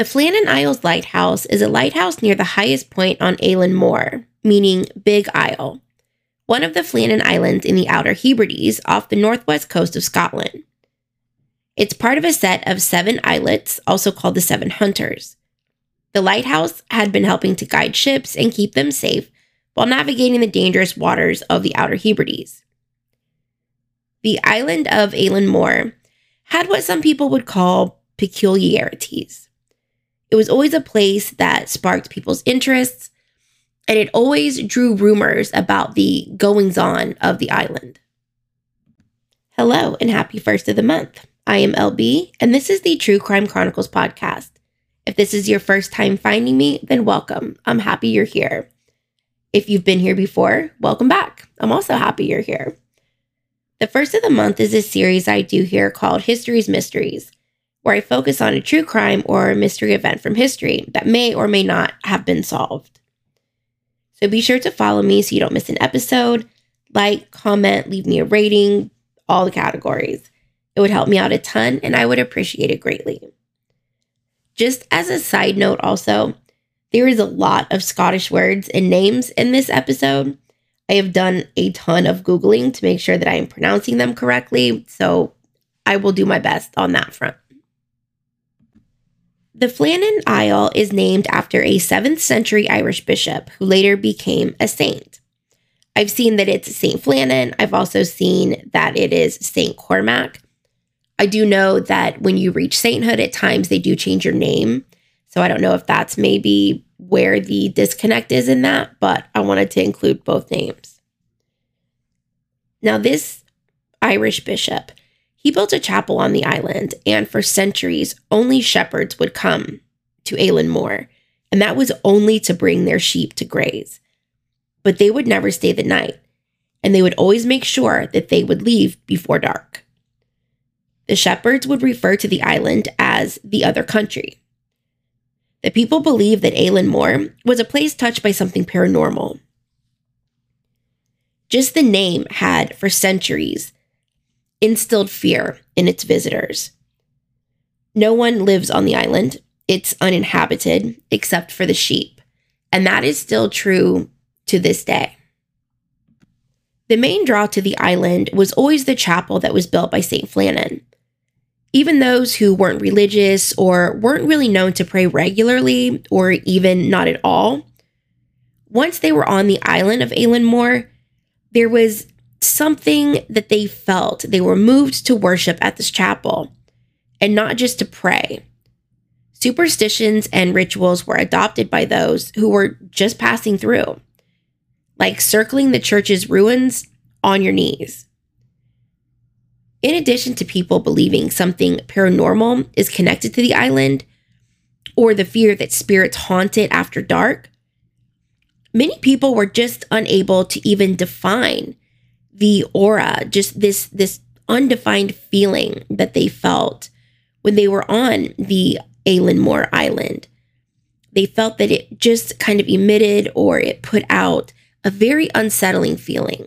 The Flannan Isles Lighthouse is a lighthouse near the highest point on Eilean Mor, meaning Big Isle, one of the Flannan Islands in the Outer Hebrides off the northwest coast of Scotland. It's part of a set of seven islets, also called the Seven Hunters. The lighthouse had been helping to guide ships and keep them safe while navigating the dangerous waters of the Outer Hebrides. The island of Eilean Mor had what some people would call peculiarities. It was always a place that sparked people's interests, and it always drew rumors about the goings on of the island. Hello, and happy first of the month. I am LB, and this is the True Crime Chronicles podcast. If this is your first time finding me, then welcome. I'm happy you're here. If you've been here before, welcome back. I'm also happy you're here. The first of the month is a series I do here called History's Mysteries where I focus on a true crime or mystery event from history that may or may not have been solved. So be sure to follow me so you don't miss an episode. Like, comment, leave me a rating, all the categories. It would help me out a ton and I would appreciate it greatly. Just as a side note, also, there is a lot of Scottish words and names in this episode. I have done a ton of Googling to make sure that I am pronouncing them correctly, so I will do my best on that front. The Flannan Isle is named after a 7th century Irish bishop who later became a saint. I've seen that it's St. Flannan. I've also seen that it is St. Cormac. I do know that when you reach sainthood, at times they do change your name. So I don't know if that's maybe where the disconnect is in that, but I wanted to include both names. Now, this Irish bishop he built a chapel on the island, and for centuries, only shepherds would come to Eilean Mor, and that was only to bring their sheep to graze. But they would never stay the night, and they would always make sure that they would leave before dark. The shepherds would refer to the island as the other country. The people believed that Eilean Mor was a place touched by something paranormal. Just the name had, for centuries, instilled fear in its visitors. No one lives on the island. It's uninhabited except for the sheep. And that is still true to this day. The main draw to the island was always the chapel that was built by St. Flannan. Even those who weren't religious or weren't really known to pray regularly or even not at all, once they were on the island of Eilean there was something that they felt. They were moved to worship at this chapel and not just to pray. Superstitions and rituals were adopted by those who were just passing through, like circling the church's ruins on your knees. In addition to people believing something paranormal is connected to the island, or the fear that spirits haunt it after dark, many people were just unable to even define the aura, just this this undefined feeling that they felt when they were on the Mor Island. They felt that it just kind of emitted or it put out a very unsettling feeling.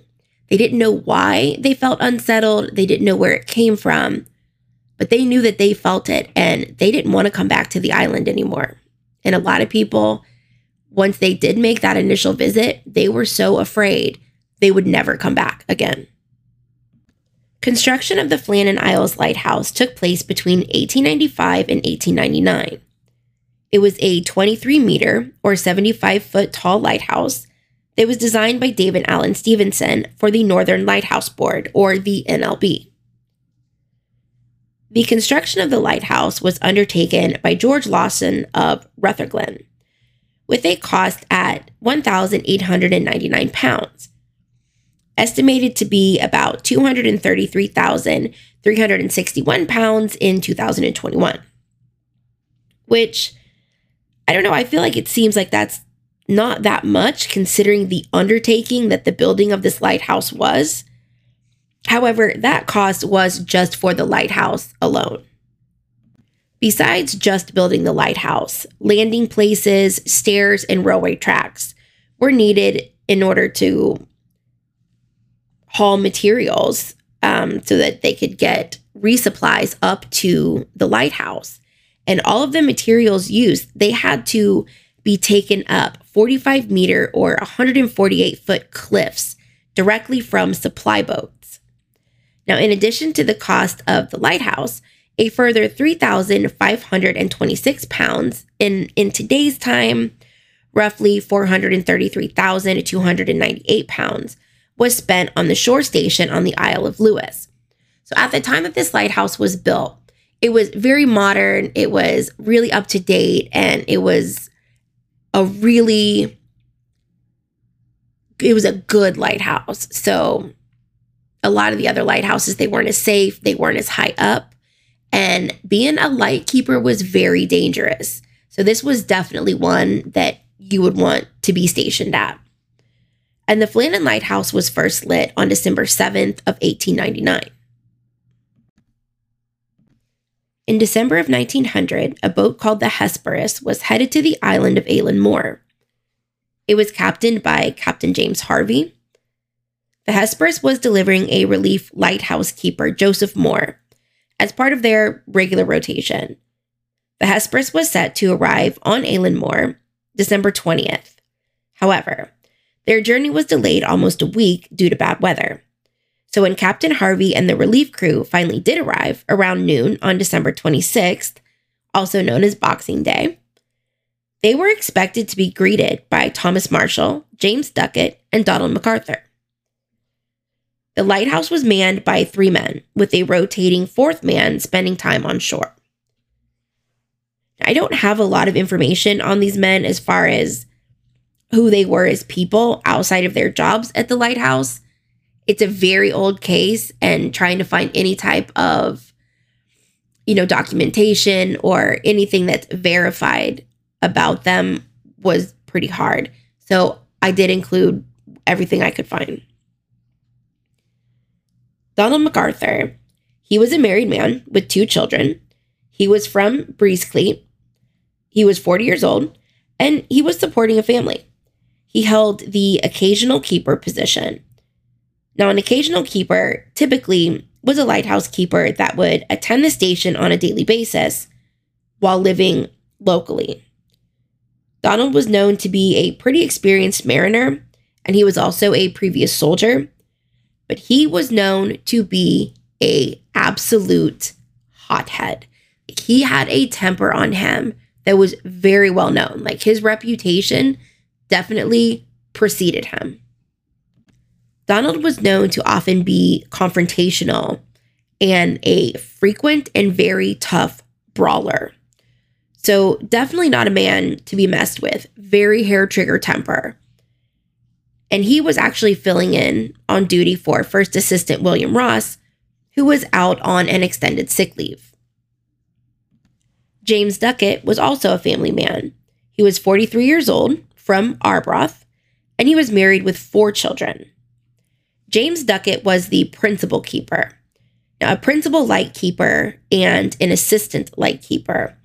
They didn't know why they felt unsettled, they didn't know where it came from, but they knew that they felt it and they didn't want to come back to the island anymore. And a lot of people, once they did make that initial visit, they were so afraid they would never come back again. Construction of the Flannan Isles Lighthouse took place between 1895 and 1899. It was a 23 meter or 75 foot tall lighthouse that was designed by David Alan Stevenson for the Northern Lighthouse Board, or the NLB. The construction of the lighthouse was undertaken by George Lawson of Rutherglen, with a cost at 1,899 pounds, estimated to be about 233,361 pounds in 2021. Which, I don't know, I feel like it seems like that's not that much considering the undertaking that the building of this lighthouse was. However, that cost was just for the lighthouse alone. Besides just building the lighthouse, landing places, stairs, and railway tracks were needed in order to haul materials um, so that they could get resupplies up to the lighthouse. And all of the materials used, they had to be taken up 45 meter or 148 foot cliffs directly from supply boats. Now, in addition to the cost of the lighthouse, a further 3,526 pounds in, in today's time, roughly 433,298 pounds, was spent on the shore station on the Isle of Lewis. So at the time that this lighthouse was built, it was very modern, it was really up to date, and it was a really it was a good lighthouse. So a lot of the other lighthouses they weren't as safe, they weren't as high up, and being a light keeper was very dangerous. So this was definitely one that you would want to be stationed at. And the Flannan Lighthouse was first lit on December 7th of 1899. In December of 1900, a boat called the Hesperus was headed to the island of Eilean Mor. It was captained by Captain James Harvey. The Hesperus was delivering a relief lighthouse keeper, Joseph Moore, as part of their regular rotation. The Hesperus was set to arrive on Eilean Mor December 20th. However, their journey was delayed almost a week due to bad weather. So when Captain Harvey and the relief crew finally did arrive around noon on December 26th, also known as Boxing Day, they were expected to be greeted by Thomas Marshall, James Ducat, and Donald MacArthur. The lighthouse was manned by three men, with a rotating fourth man spending time on shore. I don't have a lot of information on these men as far as who they were as people outside of their jobs at the lighthouse. It's a very old case, and trying to find any type of, you know, documentation or anything that's verified about them was pretty hard. So I did include everything I could find. Donald MacArthur, he was a married man with two children. He was from Breasclete. He was 40 years old and he was supporting a family. He held the occasional keeper position. Now, an occasional keeper typically was a lighthouse keeper that would attend the station on a daily basis while living locally. Donald was known to be a pretty experienced mariner, and he was also a previous soldier, but he was known to be a absolute hothead. He had a temper on him that was very well known. Like his reputation definitely preceded him. Donald was known to often be confrontational and a frequent and very tough brawler. So, definitely not a man to be messed with. Very hair trigger temper. And he was actually filling in on duty for First Assistant William Ross, who was out on an extended sick leave. James Ducat was also a family man. He was 43 years old, from Arbroath, and he was married with four children. James Ducat was the principal keeper. Now, a principal light keeper and an assistant light keeper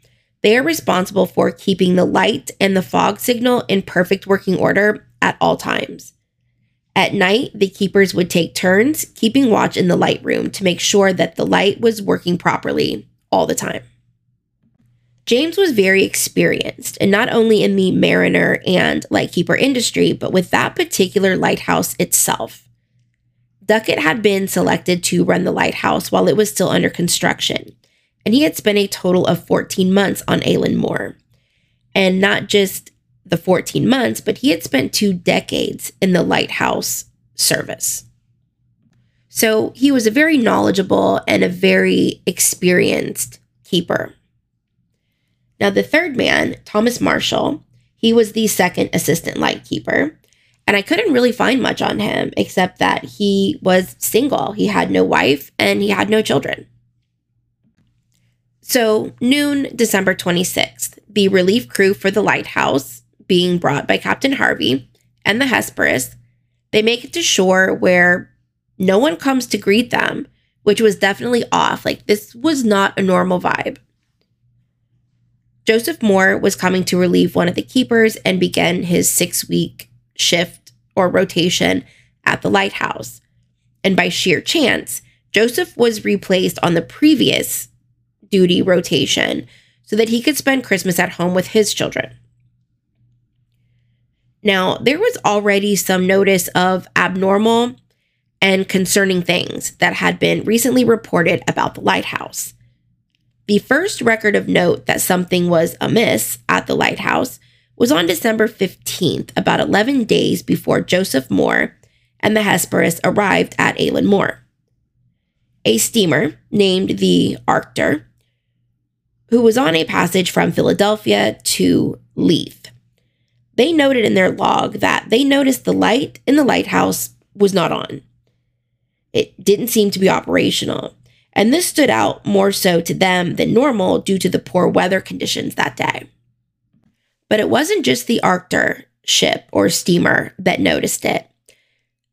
they are responsible for keeping the light and the fog signal in perfect working order at all times. At night, the keepers would take turns keeping watch in the light room to make sure that the light was working properly all the time. James was very experienced, and not only in the mariner and lightkeeper industry, but with that particular lighthouse itself. Ducat had been selected to run the lighthouse while it was still under construction, and he had spent a total of 14 months on Eilean Mor. And not just the 14 months, but he had spent two decades in the lighthouse service. So he was a very knowledgeable and a very experienced keeper. Now, the third man, Thomas Marshall, he was the second assistant light keeper. And I couldn't really find much on him except that he was single. He had no wife and he had no children. So, noon, December 26th, the relief crew for the lighthouse, being brought by Captain Harvey and the Hesperus, they make it to shore where no one comes to greet them, which was definitely off. Like, this was not a normal vibe. Joseph Moore was coming to relieve one of the keepers and begin his six week shift or rotation at the lighthouse. And by sheer chance, Joseph was replaced on the previous duty rotation. so that he could spend Christmas at home with his children. Now, there was already some notice of abnormal and concerning things that had been recently reported about the lighthouse. The first record of note that something was amiss at the lighthouse was on December 15th, about 11 days before Joseph Moore and the Hesperus arrived at Eilean Mor. A steamer named the Archtor, who was on a passage from Philadelphia to Leith. They noted in their log that they noticed the light in the lighthouse was not on. It didn't seem to be operational, and this stood out more so to them than normal due to the poor weather conditions that day. But it wasn't just the Archtor ship or steamer that noticed it.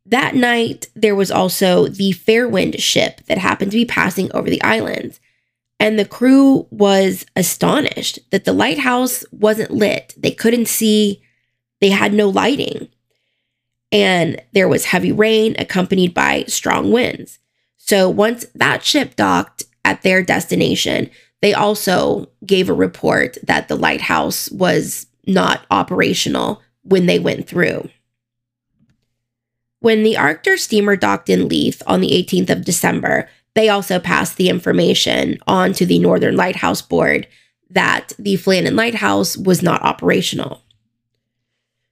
That night, there was also the Fairwind ship that happened to be passing over the islands. And the crew was astonished that the lighthouse wasn't lit. They couldn't see, they had no lighting. And there was heavy rain accompanied by strong winds. So once that ship docked at their destination, they also gave a report that the lighthouse was not operational when they went through. When the Archtor steamer docked in Leith on the 18th of December, they also passed the information on to the Northern Lighthouse Board that the Flannan Lighthouse was not operational.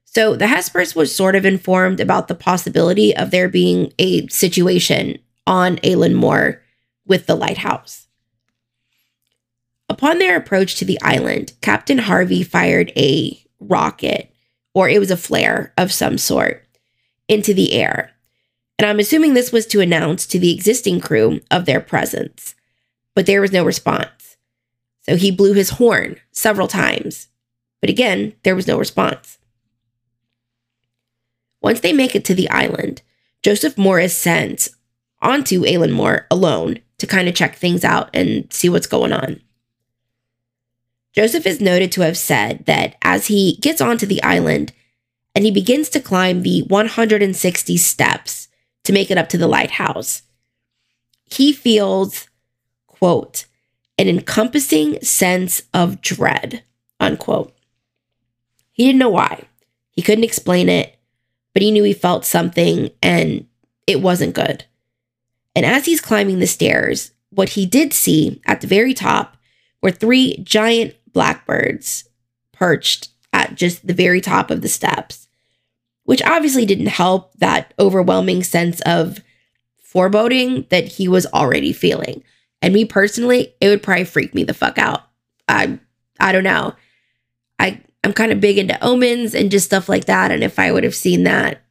So the Hesperus was sort of informed about the possibility of there being a situation on Eilean Mor with the lighthouse. Upon their approach to the island, Captain Harvey fired a rocket, or it was a flare of some sort, into the air. And I'm assuming this was to announce to the existing crew of their presence, but there was no response. So he blew his horn several times, but again, there was no response. Once they make it to the island, Joseph Morris is sent onto Eilean Mor alone to kind of check things out and see what's going on. Joseph is noted to have said that as he gets onto the island and he begins to climb the 160 steps to make it up to the lighthouse, he feels, quote, an encompassing sense of dread, unquote. He didn't know why. He couldn't explain it, but he knew he felt something and it wasn't good. And as he's climbing the stairs, what he did see at the very top were three giant blackbirds perched at just the very top of the steps, which obviously didn't help that overwhelming sense of foreboding that he was already feeling. And me personally, it would probably freak me the fuck out. I I don't know. I I'm kind of big into omens and just stuff like that. And if I would have seen that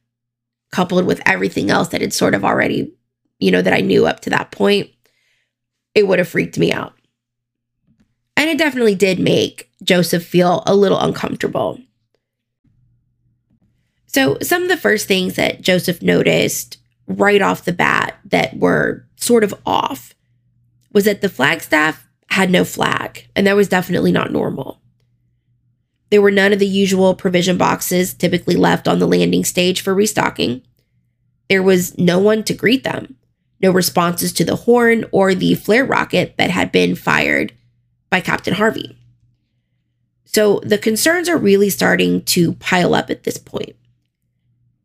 coupled with everything else that had sort of already, you know, that I knew up to that point, it would have freaked me out. And it definitely did make Joseph feel a little uncomfortable. So, some of the first things that Joseph noticed right off the bat that were sort of off was that the flagstaff had no flag, and that was definitely not normal. There were none of the usual provision boxes typically left on the landing stage for restocking. There was no one to greet them, no responses to the horn or the flare rocket that had been fired by Captain Harvey. So the concerns are really starting to pile up at this point.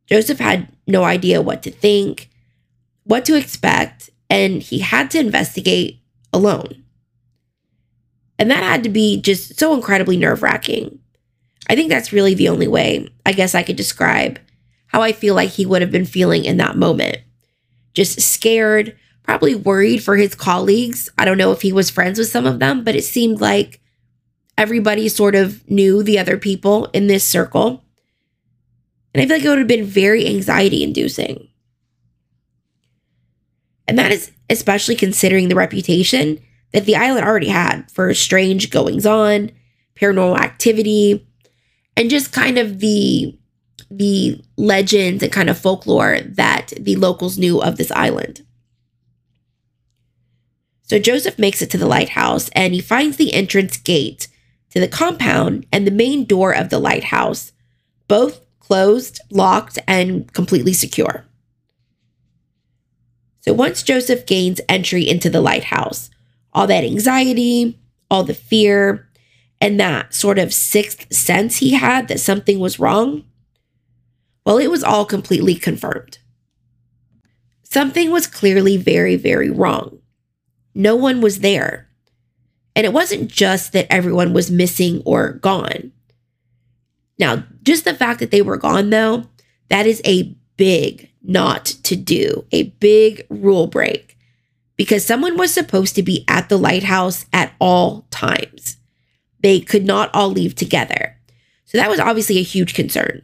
Joseph had no idea what to think, what to expect, and he had to investigate alone. And that had to be just so incredibly nerve wracking. I think that's really the only way I guess I could describe how I feel like he would have been feeling in that moment. Just scared, probably worried for his colleagues. I don't know if he was friends with some of them, but it seemed like everybody sort of knew the other people in this circle. And I feel like it would have been very anxiety inducing. And that is especially considering the reputation that the island already had for strange goings on, paranormal activity, and just kind of the the legends and kind of folklore that the locals knew of this island. So Joseph makes it to the lighthouse and he finds the entrance gate to the compound and the main door of the lighthouse, both closed, locked, and completely secure. So once Joseph gains entry into the lighthouse, all that anxiety, all the fear, and that sort of sixth sense he had that something was wrong, well, it was all completely confirmed. Something was clearly very, very wrong. No one was there. And it wasn't just that everyone was missing or gone. Now, just the fact that they were gone, though, that is a big not to do, a big rule break, because someone was supposed to be at the lighthouse at all times. They could not all leave together. So that was obviously a huge concern.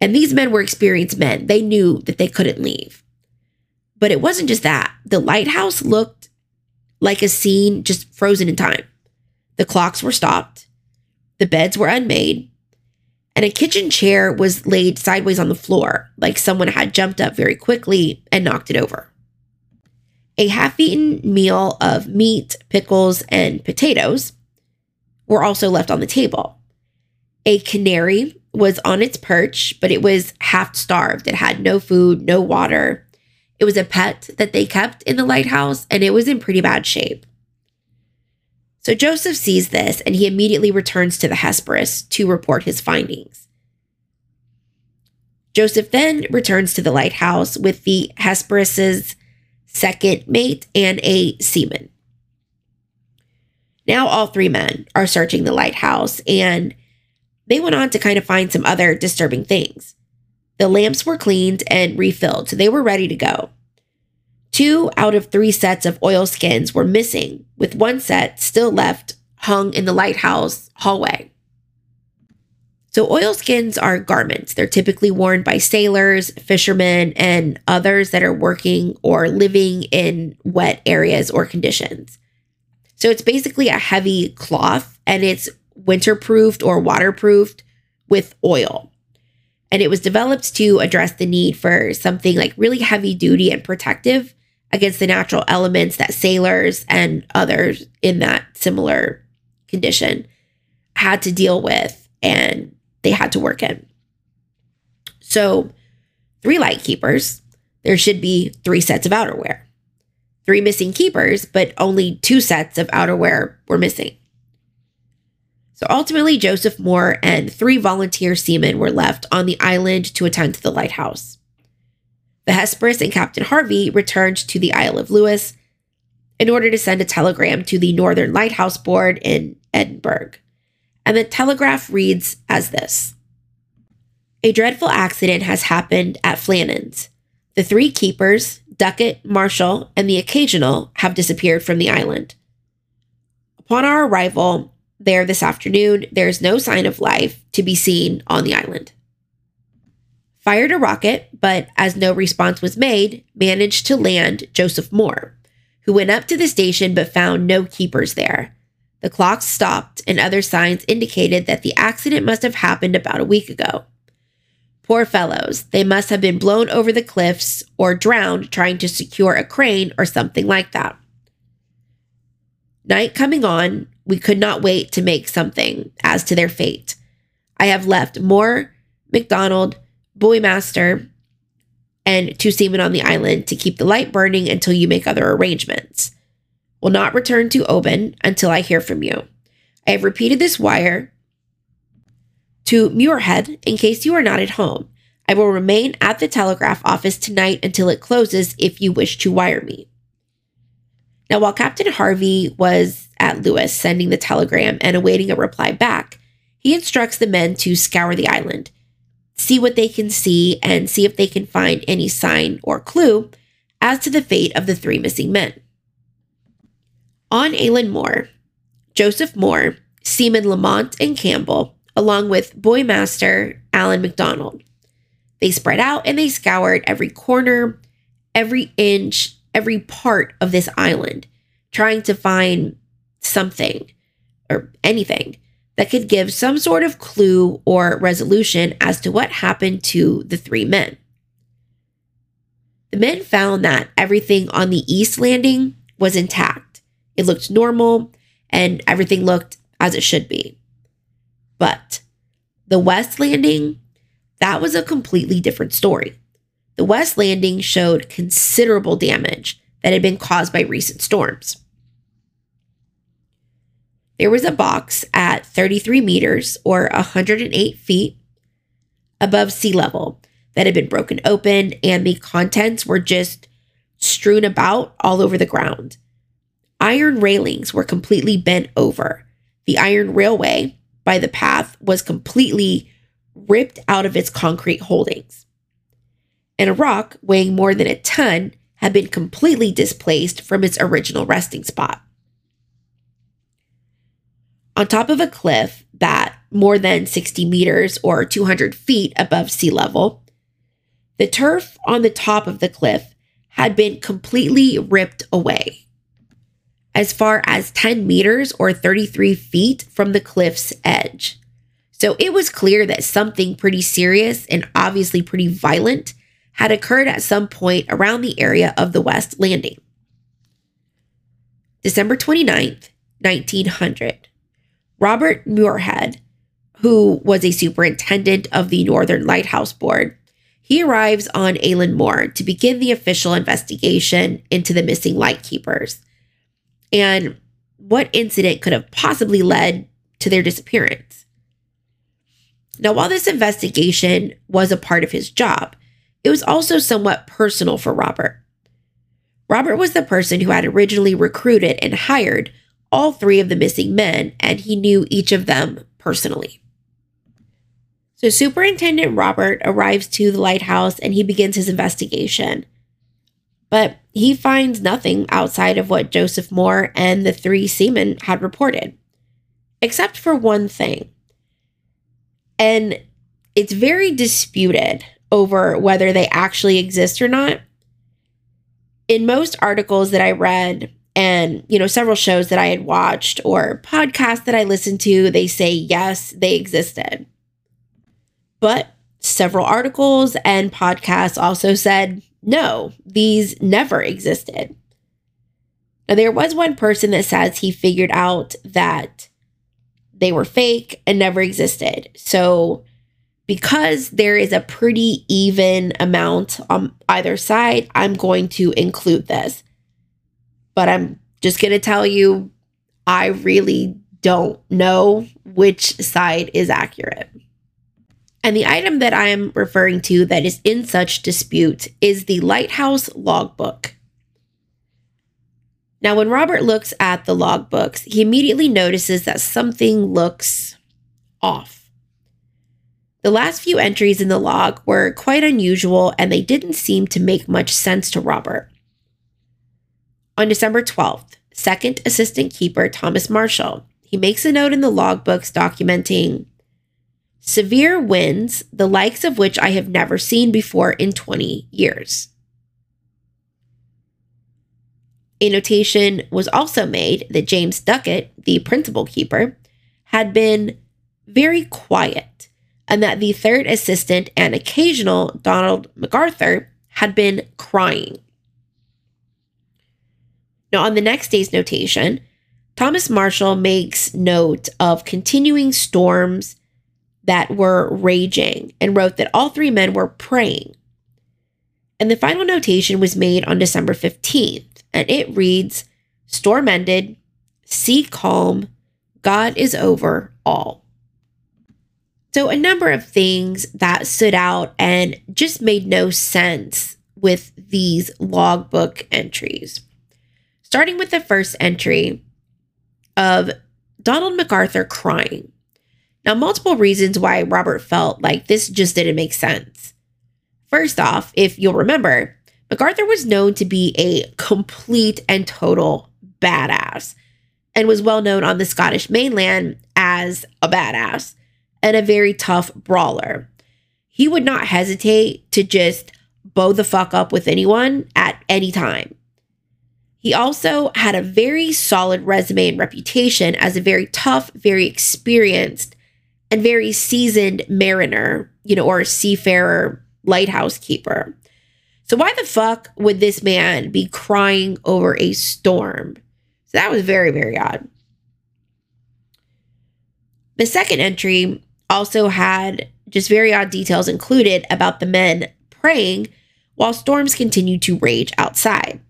And these men were experienced men. They knew that they couldn't leave. But it wasn't just that. The lighthouse looked like a scene just frozen in time. The clocks were stopped, the beds were unmade, and a kitchen chair was laid sideways on the floor, like someone had jumped up very quickly and knocked it over. A half eaten meal of meat, pickles, and potatoes were also left on the table. A canary was on its perch, but it was half starved. It had no food, no water. It was a pet that they kept in the lighthouse, and it was in pretty bad shape. So Joseph sees this and he immediately returns to the Hesperus to report his findings. Joseph then returns to the lighthouse with the Hesperus's second mate and a seaman. Now, all three men are searching the lighthouse, and they went on to kind of find some other disturbing things. The lamps were cleaned and refilled, so they were ready to go. Two out of three sets of oilskins were missing, with one set still left hung in the lighthouse hallway. So, oilskins are garments. They're typically worn by sailors, fishermen, and others that are working or living in wet areas or conditions. So it's basically a heavy cloth and it's winterproofed or waterproofed with oil. And it was developed to address the need for something like really heavy duty and protective against the natural elements that sailors and others in that similar condition had to deal with and they had to work in. So, three light keepers, there should be three sets of outerwear three missing keepers, but only two sets of outerwear were missing. So ultimately, Joseph Moore and three volunteer seamen were left on the island to attend to the lighthouse. The Hesperus and Captain Harvey returned to the Isle of Lewis in order to send a telegram to the Northern Lighthouse Board in Edinburgh. And the telegraph reads as this A dreadful accident has happened at Flannan's. The three keepers, Ducat, Marshall, and the occasional have disappeared from the island. Upon our arrival there this afternoon, there is no sign of life to be seen on the island. Fired a rocket, but as no response was made, managed to land Joseph Moore, who went up to the station but found no keepers there. The clocks stopped, and other signs indicated that the accident must have happened about a week ago. Poor fellows, they must have been blown over the cliffs or drowned trying to secure a crane or something like that. Night coming on, we could not wait to make something as to their fate. I have left Moore, McDonald, Buoymaster, and two seamen on the island to keep the light burning until you make other arrangements. Will not return to Oban until I hear from you. I have repeated this wire to Muirhead in case you are not at home. I will remain at the telegraph office tonight until it closes if you wish to wire me. Now, while Captain Harvey was at Lewis sending the telegram and awaiting a reply back, he instructs the men to scour the island, see what they can see, and see if they can find any sign or clue as to the fate of the three missing men. On Eilean Mor, Joseph Moore, Seaman Lamont and Campbell, along with Buoymaster Alan McDonald. They spread out and they scoured every corner, every inch, every part of this island, trying to find something or anything that could give some sort of clue or resolution as to what happened to the three men. The men found that everything on the east landing was intact. It looked normal and everything looked as it should be. But the West Landing, that was a completely different story. The West Landing showed considerable damage that had been caused by recent storms. there was a box at 33 meters or 108 feet above sea level that had been broken open, and the contents were just strewn about all over the ground. Iron railings were completely bent over. The iron railway by the path was completely ripped out of its concrete holdings. And a rock weighing more than a ton had been completely displaced from its original resting spot. On top of a cliff that more than 60 meters or 200 feet above sea level, the turf on the top of the cliff had been completely ripped away, as far as 10 meters or 33 feet from the cliff's edge. So it was clear that something pretty serious and obviously pretty violent had occurred at some point around the area of the West Landing. December 29th, 1900. Robert Muirhead, who was a superintendent of the Northern Lighthouse Board, he arrives on Eilean Mor to begin the official investigation into the missing lightkeepers and what incident could have possibly led to their disappearance. Now, while this investigation was a part of his job, it was also somewhat personal for Robert. Robert was the person who had originally recruited and hired all three of the missing men, and he knew each of them personally. So, Superintendent Robert arrives to the lighthouse and he begins his investigation. But he finds nothing outside of what Joseph Moore and the three seamen had reported, except for one thing. And it's very disputed over whether they actually exist or not. In most articles that I read, and you know several shows that i had watched or podcasts that i listened to they say yes they existed but several articles and podcasts also said no, these never existed. Now, there was one person that says he figured out that they were fake and never existed. So, because there is a pretty even amount on either side, I'm going to include this. But I'm just going to tell you, I really don't know which side is accurate. And the item that I am referring to that is in such dispute is the Lighthouse Logbook. Now, when Robert looks at the logbooks, he immediately notices that something looks off. The last few entries in the log were quite unusual and they didn't seem to make much sense to Robert. On December 12th, second assistant keeper Thomas Marshall, he makes a note in the logbooks documenting severe winds, the likes of which I have never seen before in 20 years. A notation was also made that James Ducat, the principal keeper, had been very quiet, and that the third assistant and occasional Donald MacArthur had been crying. Now, on the next day's notation, Thomas Marshall makes note of continuing storms that were raging and wrote that all three men were praying. And the final notation was made on December 15th, and it reads Storm ended, sea calm, God is over all. So, a number of things that stood out and just made no sense with these logbook entries. Starting with the first entry of Donald MacArthur crying. Now, multiple reasons why Robert felt like this just didn't make sense. First off, if you'll remember, MacArthur was known to be a complete and total badass and was well known on the Scottish mainland as a badass and a very tough brawler. He would not hesitate to just bow the fuck up with anyone at any time. He also had a very solid resume and reputation as a very tough, very experienced, and very seasoned mariner, you know, or seafarer lighthouse keeper. So why the fuck would this man be crying over a storm? So that was very, very odd. The second entry also had just very odd details included about the men praying while storms continued to rage outside.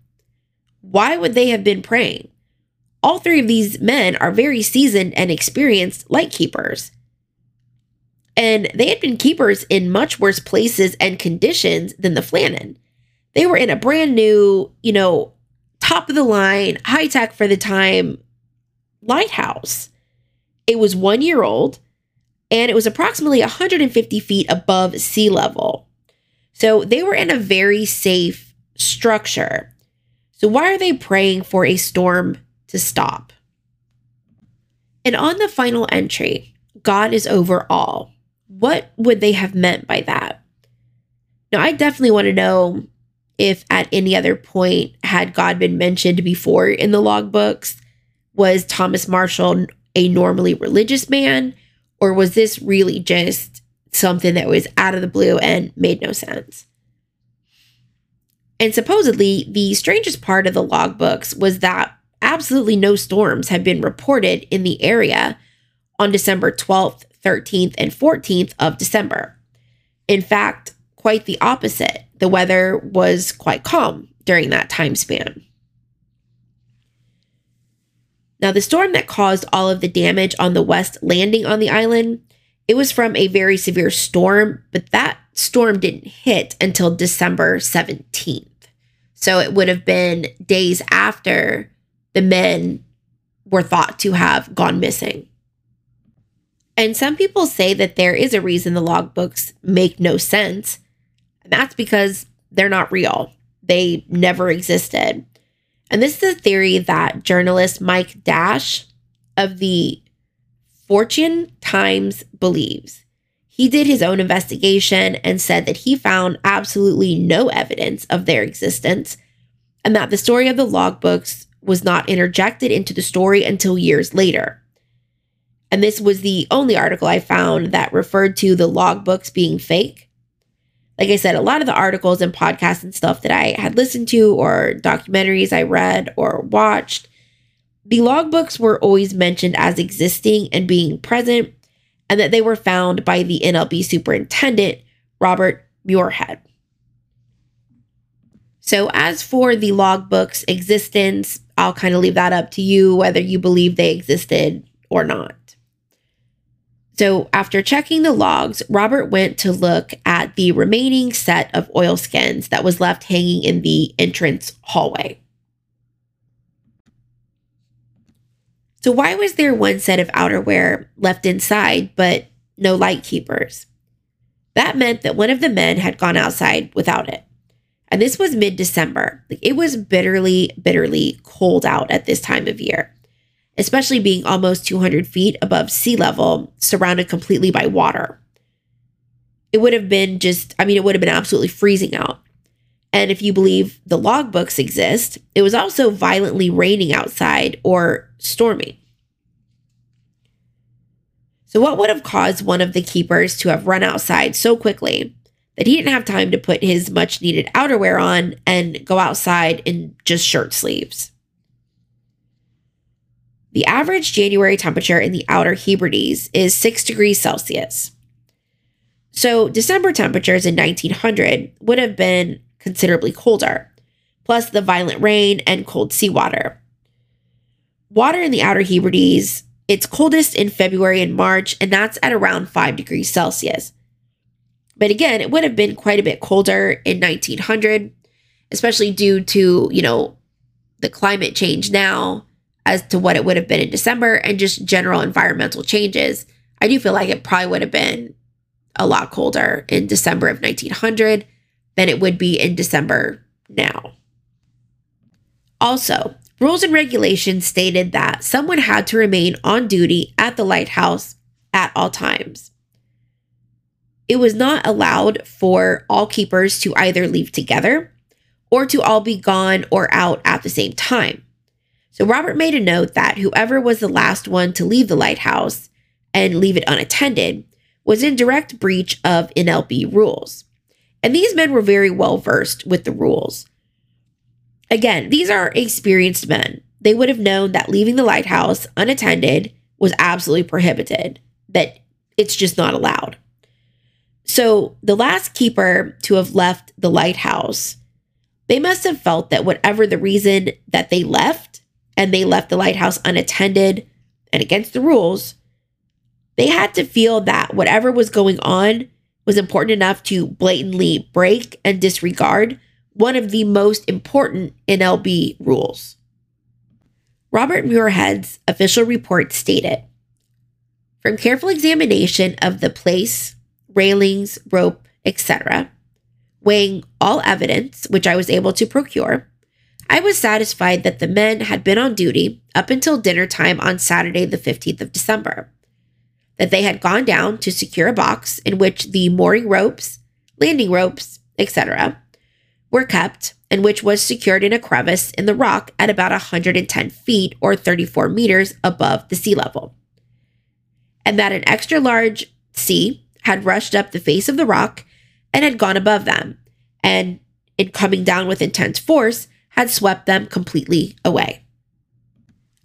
Why would they have been praying? all three of these men are very seasoned and experienced light keepers. And they had been keepers in much worse places and conditions than the Flannan. They were in a brand new, you know, top of the line, high tech for the time lighthouse. It was one year old and it was approximately 150 feet above sea level. So they were in a very safe structure. So, why are they praying for a storm to stop? And on the final entry, God is over all. What would they have meant by that? Now, I definitely want to know if at any other point had God been mentioned before in the logbooks. Was Thomas Marshall a normally religious man, or was this really just something that was out of the blue and made no sense? And supposedly, the strangest part of the logbooks was that absolutely no storms had been reported in the area on December 12th, 13th, and 14th of December. In fact, quite the opposite. The weather was quite calm during that time span. Now, the storm that caused all of the damage on the west landing on the island, it was from a very severe storm, but that storm didn't hit until December 17th. So it would have been days after the men were thought to have gone missing. And some people say that there is a reason the logbooks make no sense, and that's because they're not real. They never existed. And this is a theory that journalist Mike Dash of the Fortean Times believes. He did his own investigation and said that he found absolutely no evidence of their existence and that the story of the logbooks was not interjected into the story until years later. And this was the only article I found that referred to the logbooks being fake like I said, a lot of the articles and podcasts and stuff that I had listened to or documentaries I read or watched, the logbooks were always mentioned as existing and being present, and that they were found by the NLB superintendent, Robert Muirhead. So, as for the logbook's existence, I'll kind of leave that up to you whether you believe they existed or not. So, after checking the logs, Robert went to look at the remaining set of oilskins that was left hanging in the entrance hallway. So, why was there one set of outerwear left inside, but no light keepers? That meant that one of the men had gone outside without it. And this was mid December. It was bitterly, bitterly cold out at this time of year especially being almost 200 feet above sea level, surrounded completely by water. It would have been just, I mean, it would have been absolutely freezing out. And if you believe the logbooks exist, it was also violently raining outside or storming. So, what would have caused one of the keepers to have run outside so quickly that he didn't have time to put his much needed outerwear on and go outside in just shirt sleeves? The average January temperature in the outer Hebrides is 6 degrees Celsius. So, December temperatures in 1900 would have been considerably colder, plus the violent rain and cold seawater. Water in the outer Hebrides, it's coldest in February and March, and that's at around 5 degrees Celsius. But again, it would have been quite a bit colder in 1900, especially due to, you know, the climate change now as to what it would have been in December and just general environmental changes, I do feel like it probably would have been a lot colder in December of 1900 than it would be in December now. Also, rules and regulations stated that someone had to remain on duty at the lighthouse at all times. It was not allowed for all keepers to either leave together or to all be gone or out at the same time. So Robert made a note that whoever was the last one to leave the lighthouse and leave it unattended was in direct breach of NLB rules. And these men were very well versed with the rules. Again, these are experienced men. They would have known that leaving the lighthouse unattended was absolutely prohibited, that it's just not allowed. So, the last keeper to have left the lighthouse, they must have felt that whatever the reason that they left, and they left the lighthouse unattended and against the rules, they had to feel that whatever was going on was important enough to blatantly break and disregard one of the most important NLB rules. Robert Muirhead's official report stated From careful examination of the place, railings, rope, etc., weighing all evidence which I was able to procure, I was satisfied that the men had been on duty up until dinner time on Saturday, the 15th of December, that they had gone down to secure a box in which the mooring ropes, landing ropes, etc., were kept, and which was secured in a crevice in the rock at about 110 feet or 34 meters above the sea level, and that an extra large sea had rushed up the face of the rock and had gone above them, and in coming down with intense force, had swept them completely away.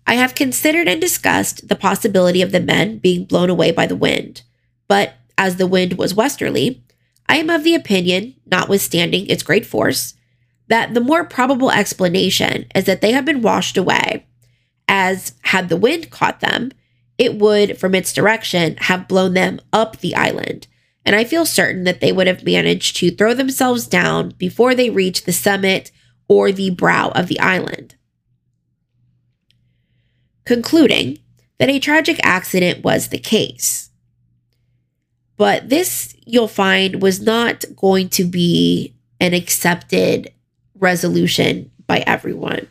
I have considered and discussed the possibility of the men being blown away by the wind, but as the wind was westerly, I am of the opinion, notwithstanding its great force, that the more probable explanation is that they have been washed away, as had the wind caught them, it would, from its direction, have blown them up the island. And I feel certain that they would have managed to throw themselves down before they reached the summit or the brow of the island. Concluding that a tragic accident was the case. But this, you'll find, was not going to be an accepted resolution by everyone.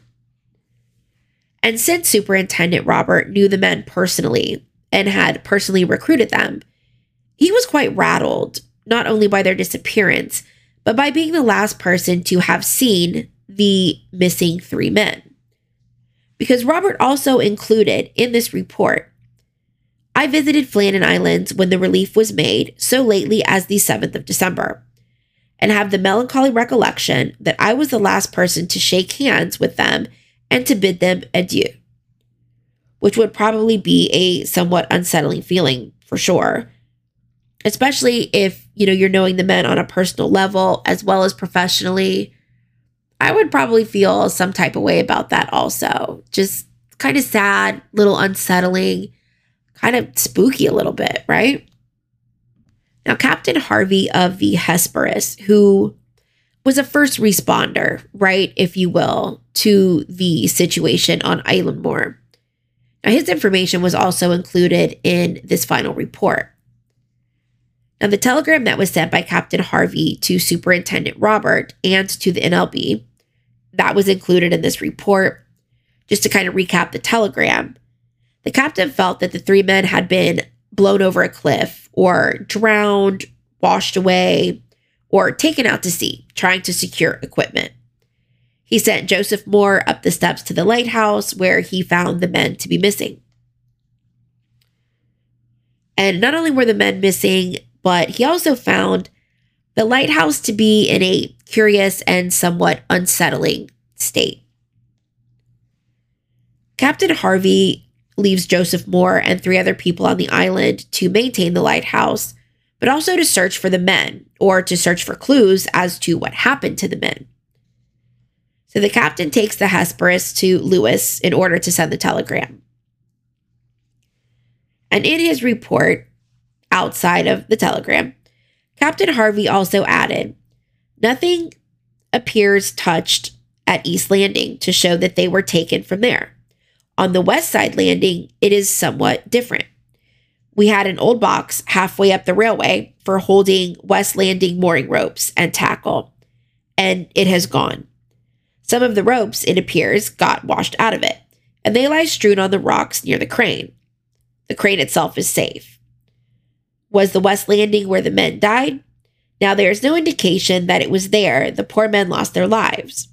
And since Superintendent Robert knew the men personally and had personally recruited them, he was quite rattled, not only by their disappearance, but by being the last person to have seen the missing three men. Because Robert also included in this report I visited Flannan Islands when the relief was made so lately as the 7th of December, and have the melancholy recollection that I was the last person to shake hands with them and to bid them adieu, which would probably be a somewhat unsettling feeling for sure, especially if, you know, you're knowing the men on a personal level as well as professionally. I would probably feel some type of way about that also. Just kind of sad, little unsettling, kind of spooky a little bit, right? Now, Captain Harvey of the Hesperus, who was a first responder, right, if you will, to the situation on Island Eilean Now, his information was also included in this final report. Now, the telegram that was sent by Captain Harvey to Superintendent Robert and to the NLB, that was included in this report. Just to kind of recap the telegram, the captain felt that the three men had been blown over a cliff or drowned, washed away, or taken out to sea trying to secure equipment. He sent Joseph Moore up the steps to the lighthouse where he found the men to be missing. And not only were the men missing, but he also found the lighthouse to be in a curious and somewhat unsettling state. Captain Harvey leaves Joseph Moore and three other people on the island to maintain the lighthouse, but also to search for the men or to search for clues as to what happened to the men. So the captain takes the Hesperus to Lewis in order to send the telegram. And in his report, outside of the telegram, Captain Harvey also added nothing appears touched at East Landing to show that they were taken from there. On the West Side Landing, it is somewhat different. We had an old box halfway up the railway for holding West Landing mooring ropes and tackle, and it has gone. Some of the ropes, it appears, got washed out of it, and they lie strewn on the rocks near the crane. The crane itself is safe. Was the West Landing where the men died? Now, there is no indication that it was there the poor men lost their lives.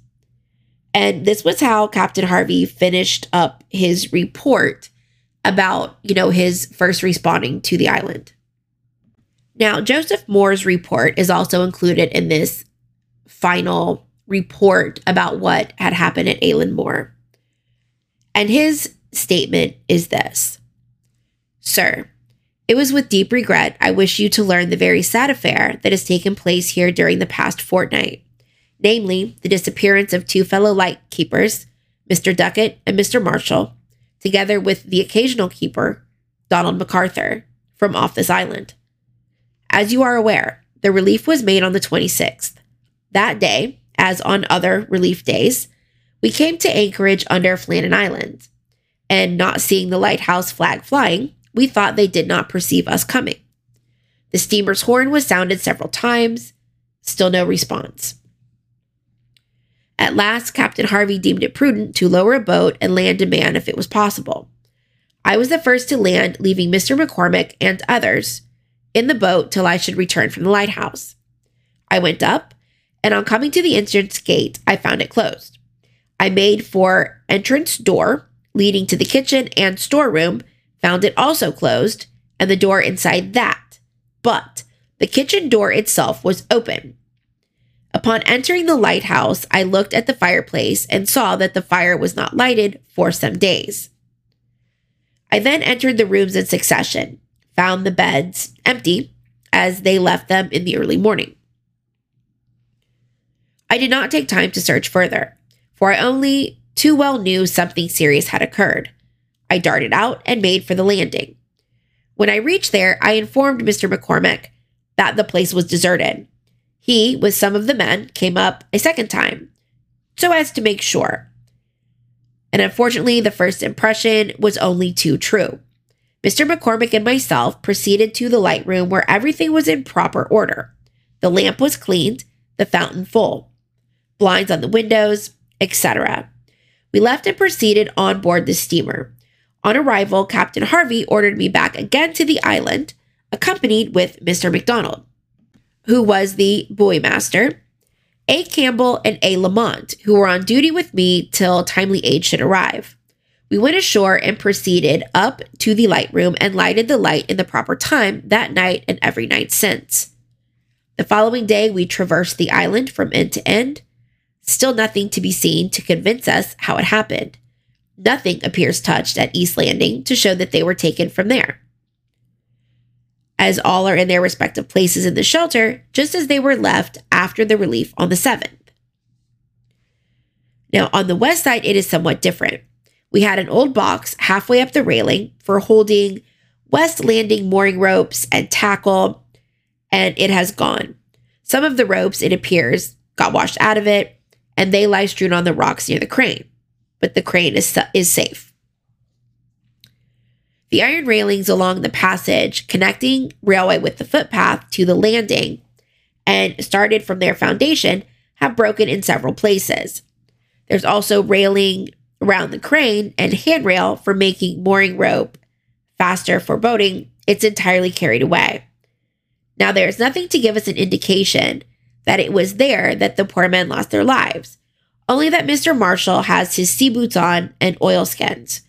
And this was how Captain Harvey finished up his report about, you know, his first responding to the island. Now, Joseph Moore's report is also included in this final report about what had happened at Eilean Mor. And his statement is this Sir, it was with deep regret I wish you to learn the very sad affair that has taken place here during the past fortnight, namely, the disappearance of two fellow light keepers, Mr. Ducat, and Mr. Marshall, together with the occasional keeper, Donald MacArthur, from off this island. As you are aware, the relief was made on the 26th. That day, as on other relief days, we came to anchorage under Flannan Island, and not seeing the lighthouse flag flying, we thought they did not perceive us coming. The steamer's horn was sounded several times, still no response. At last, Captain Harvey deemed it prudent to lower a boat and land a man if it was possible. I was the first to land, leaving Mr. McCormick and others in the boat till I should return from the lighthouse. I went up, and on coming to the entrance gate, I found it closed. I made for entrance door leading to the kitchen and storeroom, found it also closed, and the door inside that. But the kitchen door itself was open. Upon entering the lighthouse, I looked at the fireplace and saw that the fire was not lighted for some days. I then entered the rooms in succession, found the beds empty as they left them in the early morning. I did not take time to search further, for I only too well knew something serious had occurred. I darted out and made for the landing. When I reached there, I informed Mr. McCormick that the place was deserted he, with some of the men, came up a second time, so as to make sure. And unfortunately, the first impression was only too true. Mr. McCormick and myself proceeded to the light room where everything was in proper order. The lamp was cleaned, the fountain full, blinds on the windows, etc. We left and proceeded on board the steamer. On arrival, Captain Harvey ordered me back again to the island, accompanied with Mr. McDonald who was the buoy master, A. Campbell, and A. Lamont, who were on duty with me till timely aid should arrive. We went ashore and proceeded up to the light room and lighted the light in the proper time that night and every night since. The following day, we traversed the island from end to end. Still nothing to be seen to convince us how it happened. Nothing appears touched at East Landing to show that they were taken from there as all are in their respective places in the shelter, just as they were left after the relief on the 7th. Now, on the west side, it is somewhat different. We had an old box halfway up the railing for holding west landing mooring ropes and tackle, and it has gone. Some of the ropes, it appears, got washed out of it, and they lie strewn on the rocks near the crane, but the crane is, is safe. The iron railings along the passage connecting railway with the footpath to the landing and started from their foundation have broken in several places. There's also railing around the crane and handrail for making mooring rope faster for boating. It's entirely carried away. Now, there's nothing to give us an indication that it was there that the poor men lost their lives, only that Mr. Marshall has his sea boots on and oilskins.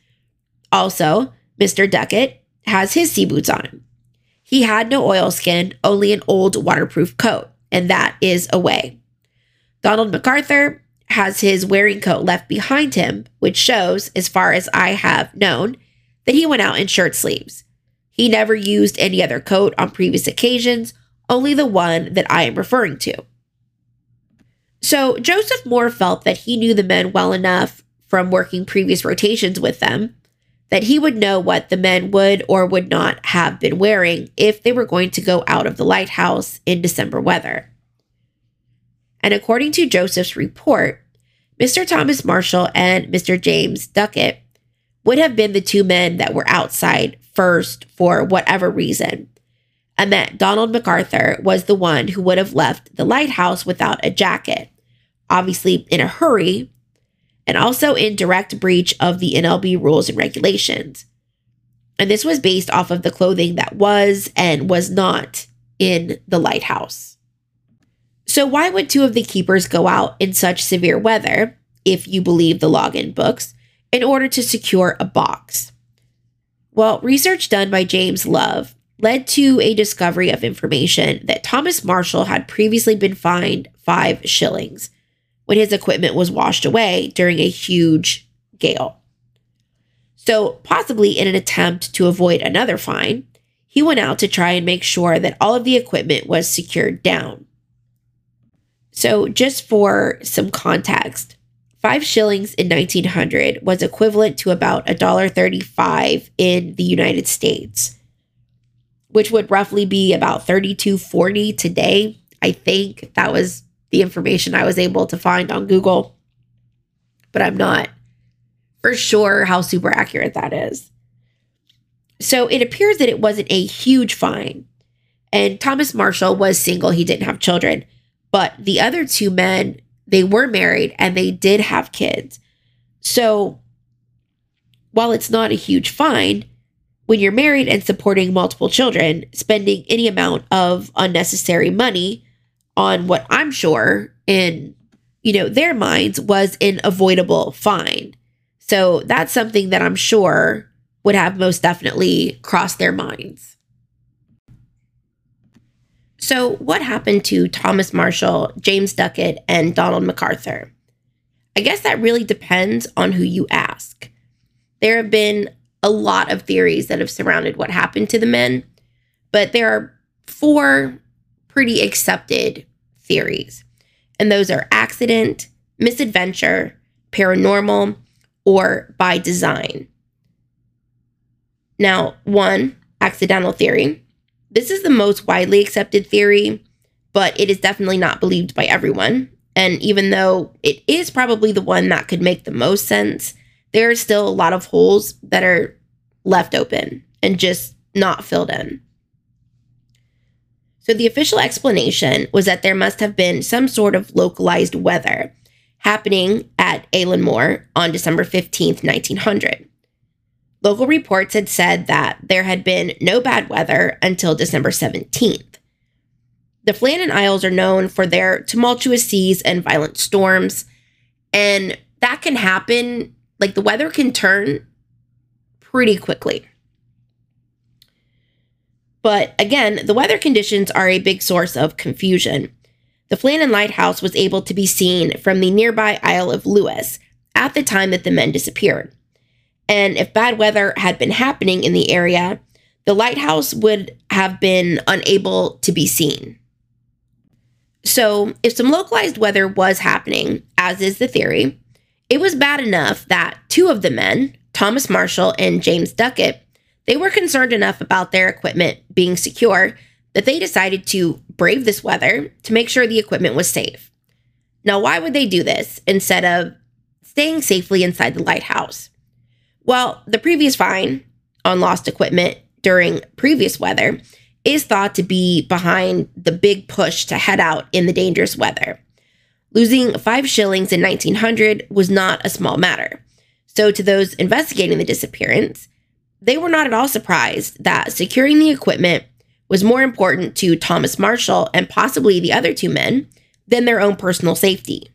Also, Mr. Ducat has his sea boots on. He had no oilskin, only an old waterproof coat, and that is away. Donald MacArthur has his wearing coat left behind him, which shows, as far as I have known, that he went out in shirt sleeves. He never used any other coat on previous occasions, only the one that I am referring to. So Joseph Moore felt that he knew the men well enough from working previous rotations with them that he would know what the men would or would not have been wearing if they were going to go out of the lighthouse in December weather. And according to Joseph's report, Mr. Thomas Marshall and Mr. James Ducat would have been the two men that were outside first for whatever reason, and that Donald MacArthur was the one who would have left the lighthouse without a jacket, obviously in a hurry and also in direct breach of the NLB rules and regulations. And this was based off of the clothing that was and was not in the lighthouse. So, why would two of the keepers go out in such severe weather, if you believe the login books, in order to secure a box? Well, research done by James Love led to a discovery of information that Thomas Marshall had previously been fined five shillings when his equipment was washed away during a huge gale. So, possibly in an attempt to avoid another fine, he went out to try and make sure that all of the equipment was secured down. So, just for some context, Five shillings in 1900 was equivalent to about $1.35 in the United States, which would roughly be about 32.40 today. I think that was the information I was able to find on Google, but I'm not for sure how super accurate that is. So it appears that it wasn't a huge fine. And Thomas Marshall was single, he didn't have children. But the other two men they were married and they did have kids. So while it's not a huge fine, when you're married and supporting multiple children, spending any amount of unnecessary money on what I'm sure in you know their minds was an avoidable fine. So that's something that I'm sure would have most definitely crossed their minds. So, what happened to Thomas Marshall, James Ducat, and Donald MacArthur? I guess that really depends on who you ask. There have been a lot of theories that have surrounded what happened to the men, but there are four pretty accepted theories. And those are accident, misadventure, paranormal, or by design. Now, one, accidental theory. This is the most widely accepted theory, but it is definitely not believed by everyone. And even though it is probably the one that could make the most sense, there are still a lot of holes that are left open and just not filled in. So, the official explanation was that there must have been some sort of localized weather happening at Eilean Mor on December 15th, 1900. Local reports had said that there had been no bad weather until December 17th. The Flannan Isles are known for their tumultuous seas and violent storms, and that can happen, like the weather can turn pretty quickly. But again, the weather conditions are a big source of confusion. The Flannan Lighthouse was able to be seen from the nearby Isle of Lewis at the time that the men disappeared. And if bad weather had been happening in the area, the lighthouse would have been unable to be seen. So, if some localized weather was happening, as is the theory, it was bad enough that two of the men, Thomas Marshall and James Ducat, they were concerned enough about their equipment being secure that they decided to brave this weather to make sure the equipment was safe. Now, why would they do this instead of staying safely inside the lighthouse? Well, the previous fine on lost equipment during previous weather is thought to be behind the big push to head out in the dangerous weather. Losing five shillings in 1900 was not a small matter. So, to those investigating the disappearance, they were not at all surprised that securing the equipment was more important to Thomas Marshall and possibly the other two men than their own personal safety.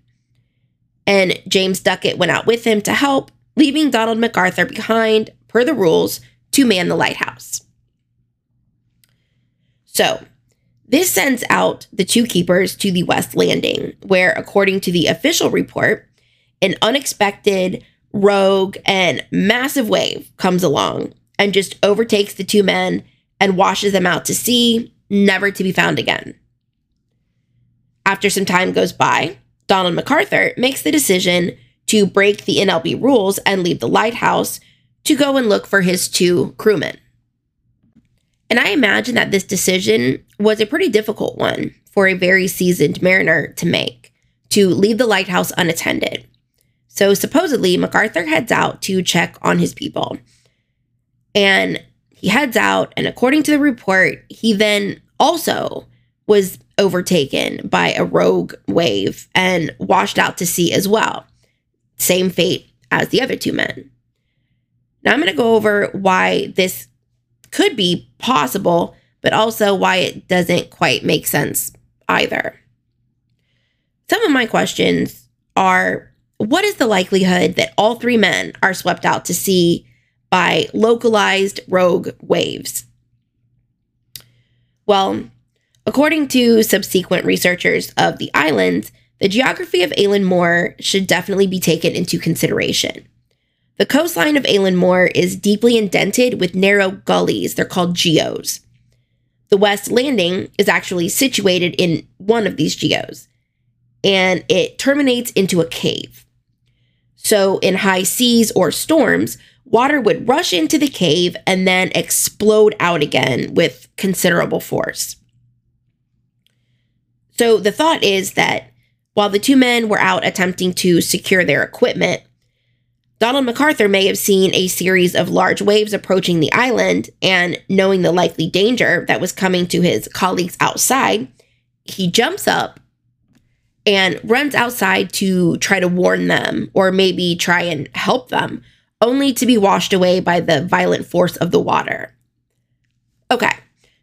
And James Ducat went out with him to help, leaving Donald MacArthur behind, per the rules, to man the lighthouse. So, this sends out the two keepers to the West Landing, where, according to the official report, an unexpected, rogue, and massive wave comes along and just overtakes the two men and washes them out to sea, never to be found again. After some time goes by, Donald MacArthur makes the decision to break the NLB rules and leave the lighthouse to go and look for his two crewmen. And I imagine that this decision was a pretty difficult one for a very seasoned mariner to make to leave the lighthouse unattended. So supposedly, MacArthur heads out to check on his people. And he heads out, and according to the report, he then also was overtaken by a rogue wave and washed out to sea as well. Same fate as the other two men. Now, I'm going to go over why this could be possible, but also why it doesn't quite make sense either. Some of my questions are what is the likelihood that all three men are swept out to sea by localized rogue waves? Well, according to subsequent researchers of the islands, the geography of Eilean Mor should definitely be taken into consideration. The coastline of Eilean Mor is deeply indented with narrow gullies. They're called geos. The West Landing is actually situated in one of these geos, and it terminates into a cave. So, in high seas or storms, water would rush into the cave and then explode out again with considerable force. So, the thought is that while the two men were out attempting to secure their equipment, Donald MacArthur may have seen a series of large waves approaching the island, and knowing the likely danger that was coming to his colleagues outside, he jumps up and runs outside to try to warn them or maybe try and help them, only to be washed away by the violent force of the water. Okay,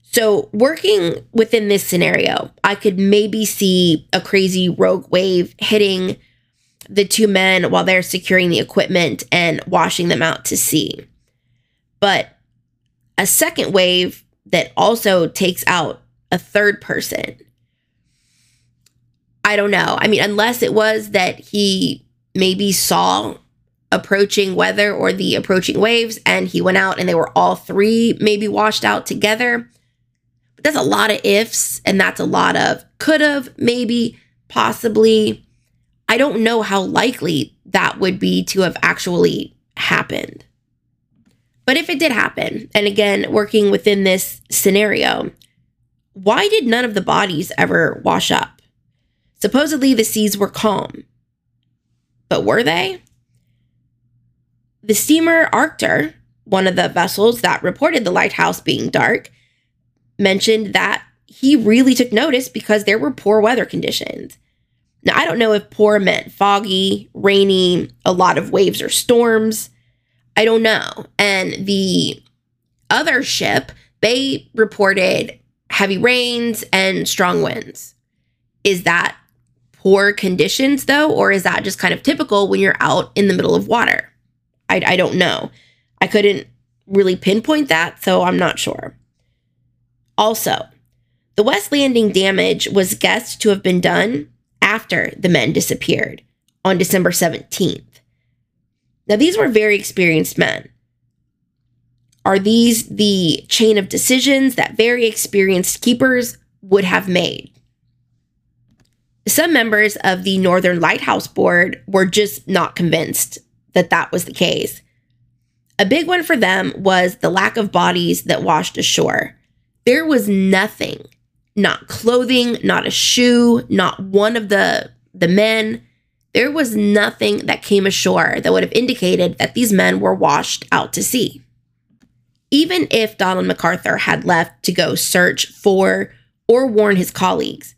so working within this scenario, I could maybe see a crazy rogue wave hitting the two men while they're securing the equipment and washing them out to sea. But a second wave that also takes out a third person. I don't know. I mean, unless it was that he maybe saw approaching weather or the approaching waves and he went out and they were all three maybe washed out together. But that's a lot of ifs and that's a lot of could have, maybe, possibly. I don't know how likely that would be to have actually happened. But if it did happen, and again, working within this scenario, why did none of the bodies ever wash up? Supposedly the seas were calm. But were they? The steamer Archtor, one of the vessels that reported the lighthouse being dark, mentioned that he really took notice because there were poor weather conditions. Now, I don't know if poor meant foggy, rainy, a lot of waves or storms. I don't know. And the other ship, they reported heavy rains and strong winds. Is that poor conditions, though, or is that just kind of typical when you're out in the middle of water? I, I don't know. I couldn't really pinpoint that, so I'm not sure. Also, the West Landing damage was guessed to have been done after the men disappeared on December 17th. Now, these were very experienced men. Are these the chain of decisions that very experienced keepers would have made? Some members of the Northern Lighthouse Board were just not convinced that that was the case. A big one for them was the lack of bodies that washed ashore. There was nothing not clothing, not a shoe, not one of the the men. There was nothing that came ashore that would have indicated that these men were washed out to sea. Even if Donald MacArthur had left to go search for or warn his colleagues,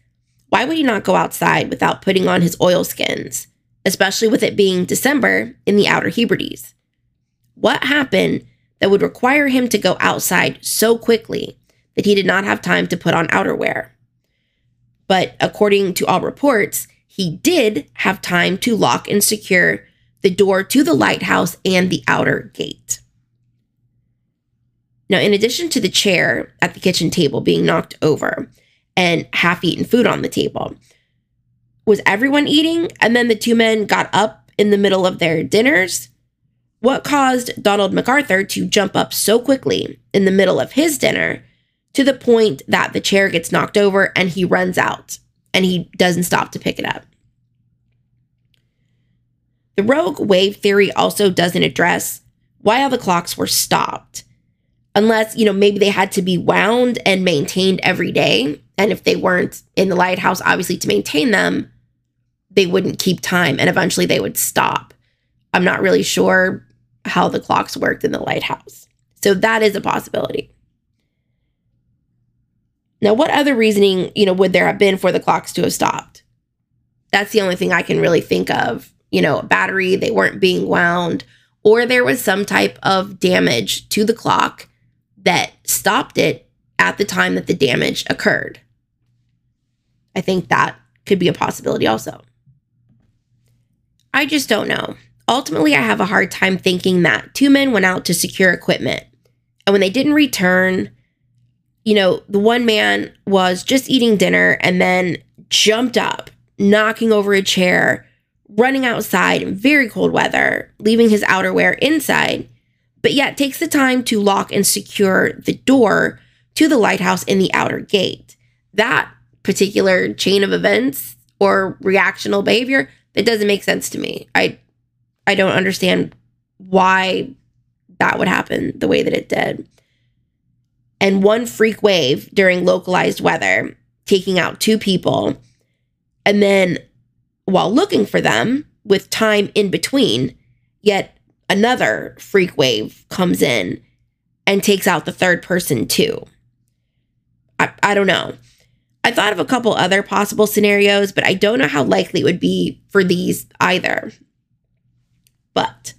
why would he not go outside without putting on his oilskins, especially with it being December in the Outer Hebrides? What happened that would require him to go outside so quickly that he did not have time to put on outerwear. But according to all reports, he did have time to lock and secure the door to the lighthouse and the outer gate. Now, in addition to the chair at the kitchen table being knocked over and half eaten food on the table, was everyone eating? And then the two men got up in the middle of their dinners? What caused Donald MacArthur to jump up so quickly in the middle of his dinner to the point that the chair gets knocked over and he runs out and he doesn't stop to pick it up. The rogue wave theory also doesn't address why all the clocks were stopped. Unless, you know, maybe they had to be wound and maintained every day. And if they weren't in the lighthouse, obviously to maintain them, they wouldn't keep time and eventually they would stop. I'm not really sure how the clocks worked in the lighthouse. So that is a possibility. Now, what other reasoning, you know, would there have been for the clocks to have stopped? That's the only thing I can really think of. You know, a battery, they weren't being wound, or there was some type of damage to the clock that stopped it at the time that the damage occurred. I think that could be a possibility also. I just don't know. Ultimately, I have a hard time thinking that two men went out to secure equipment. And when they didn't return, you know, the one man was just eating dinner and then jumped up, knocking over a chair, running outside in very cold weather, leaving his outerwear inside, but yet takes the time to lock and secure the door to the lighthouse in the outer gate. That particular chain of events or reactional behavior that doesn't make sense to me. I I don't understand why that would happen the way that it did. And one freak wave during localized weather, taking out two people. And then while looking for them with time in between, yet another freak wave comes in and takes out the third person too. I, I don't know. I thought of a couple other possible scenarios, but I don't know how likely it would be for these either. But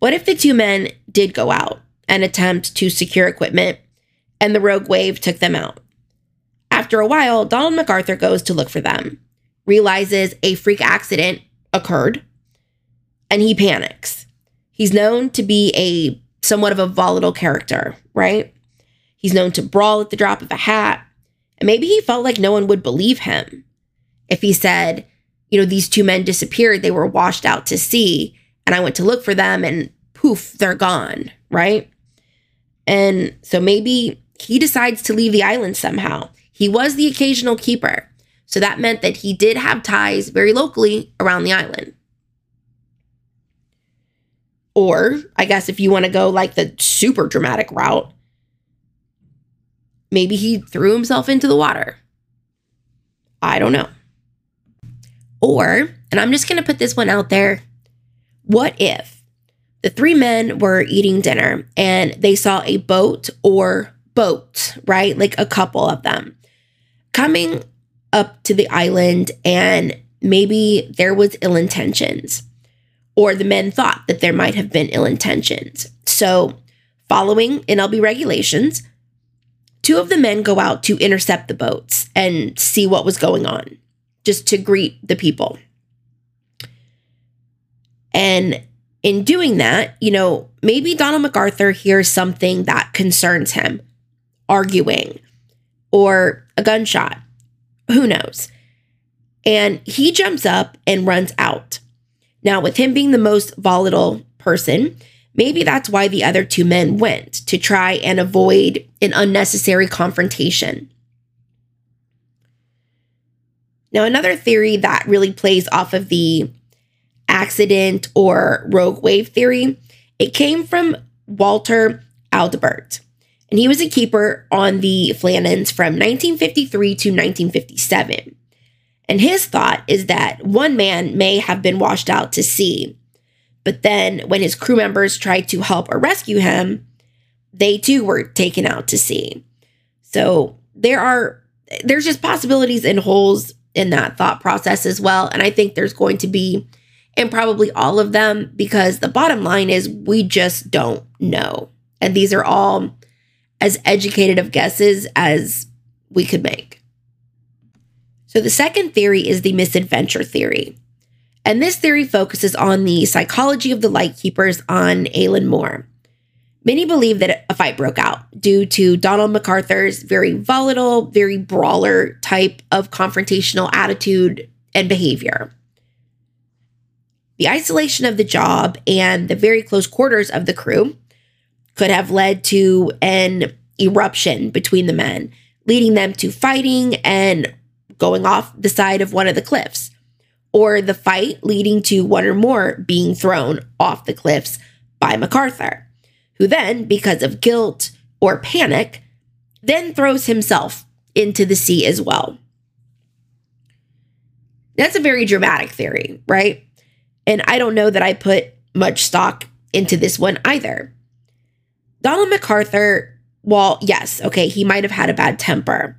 what if the two men did go out and attempt to secure equipment and the rogue wave took them out? After a while, Donald MacArthur goes to look for them, realizes a freak accident occurred, and he panics. He's known to be a somewhat of a volatile character, right? He's known to brawl at the drop of a hat, and maybe he felt like no one would believe him. If he said, you know, these two men disappeared, they were washed out to sea, and I went to look for them, and poof, they're gone, right? And so maybe he decides to leave the island somehow. He was the occasional keeper. So that meant that he did have ties very locally around the island. Or, I guess if you want to go like the super dramatic route, maybe he threw himself into the water. I don't know. Or, and I'm just going to put this one out there what if the three men were eating dinner and they saw a boat or boats, right? Like a couple of them coming up to the island and maybe there was ill intentions or the men thought that there might have been ill intentions. So, following NLB regulations, two of the men go out to intercept the boats and see what was going on, just to greet the people. And in doing that, you know, maybe Donald MacArthur hears something that concerns him, arguing or a gunshot. Who knows? And he jumps up and runs out. Now, with him being the most volatile person, maybe that's why the other two men went to try and avoid an unnecessary confrontation. Now, another theory that really plays off of the accident or rogue wave theory, it came from Walter Aldebert. And he was a keeper on the Flannans from 1953 to 1957. And his thought is that one man may have been washed out to sea. But then when his crew members tried to help or rescue him, they too were taken out to sea. So there are there's just possibilities and holes in that thought process as well. And I think there's going to be and probably all of them because the bottom line is we just don't know. And these are all as educated of guesses as we could make. So, the second theory is the misadventure theory. And this theory focuses on the psychology of the lightkeepers on Eilean Mor. Many believe that a fight broke out due to Donald MacArthur's very volatile, very brawler type of confrontational attitude and behavior. The isolation of the job and the very close quarters of the crew could have led to an eruption between the men, leading them to fighting and going off the side of one of the cliffs, or the fight leading to one or more being thrown off the cliffs by MacArthur, who then, because of guilt or panic, then throws himself into the sea as well. That's a very dramatic theory, right? And I don't know that I put much stock into this one either. Donald MacArthur, well, yes, okay, he might have had a bad temper,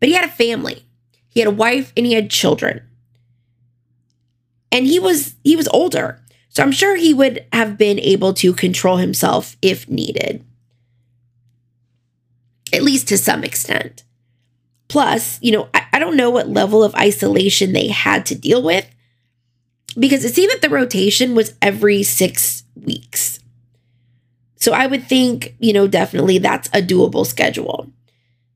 but he had a family. He had a wife and he had children. And he was he was older. So I'm sure he would have been able to control himself if needed. At least to some extent. Plus, you know, I, I don't know what level of isolation they had to deal with because it seemed that the rotation was every six weeks. So I would think, you know, definitely that's a doable schedule.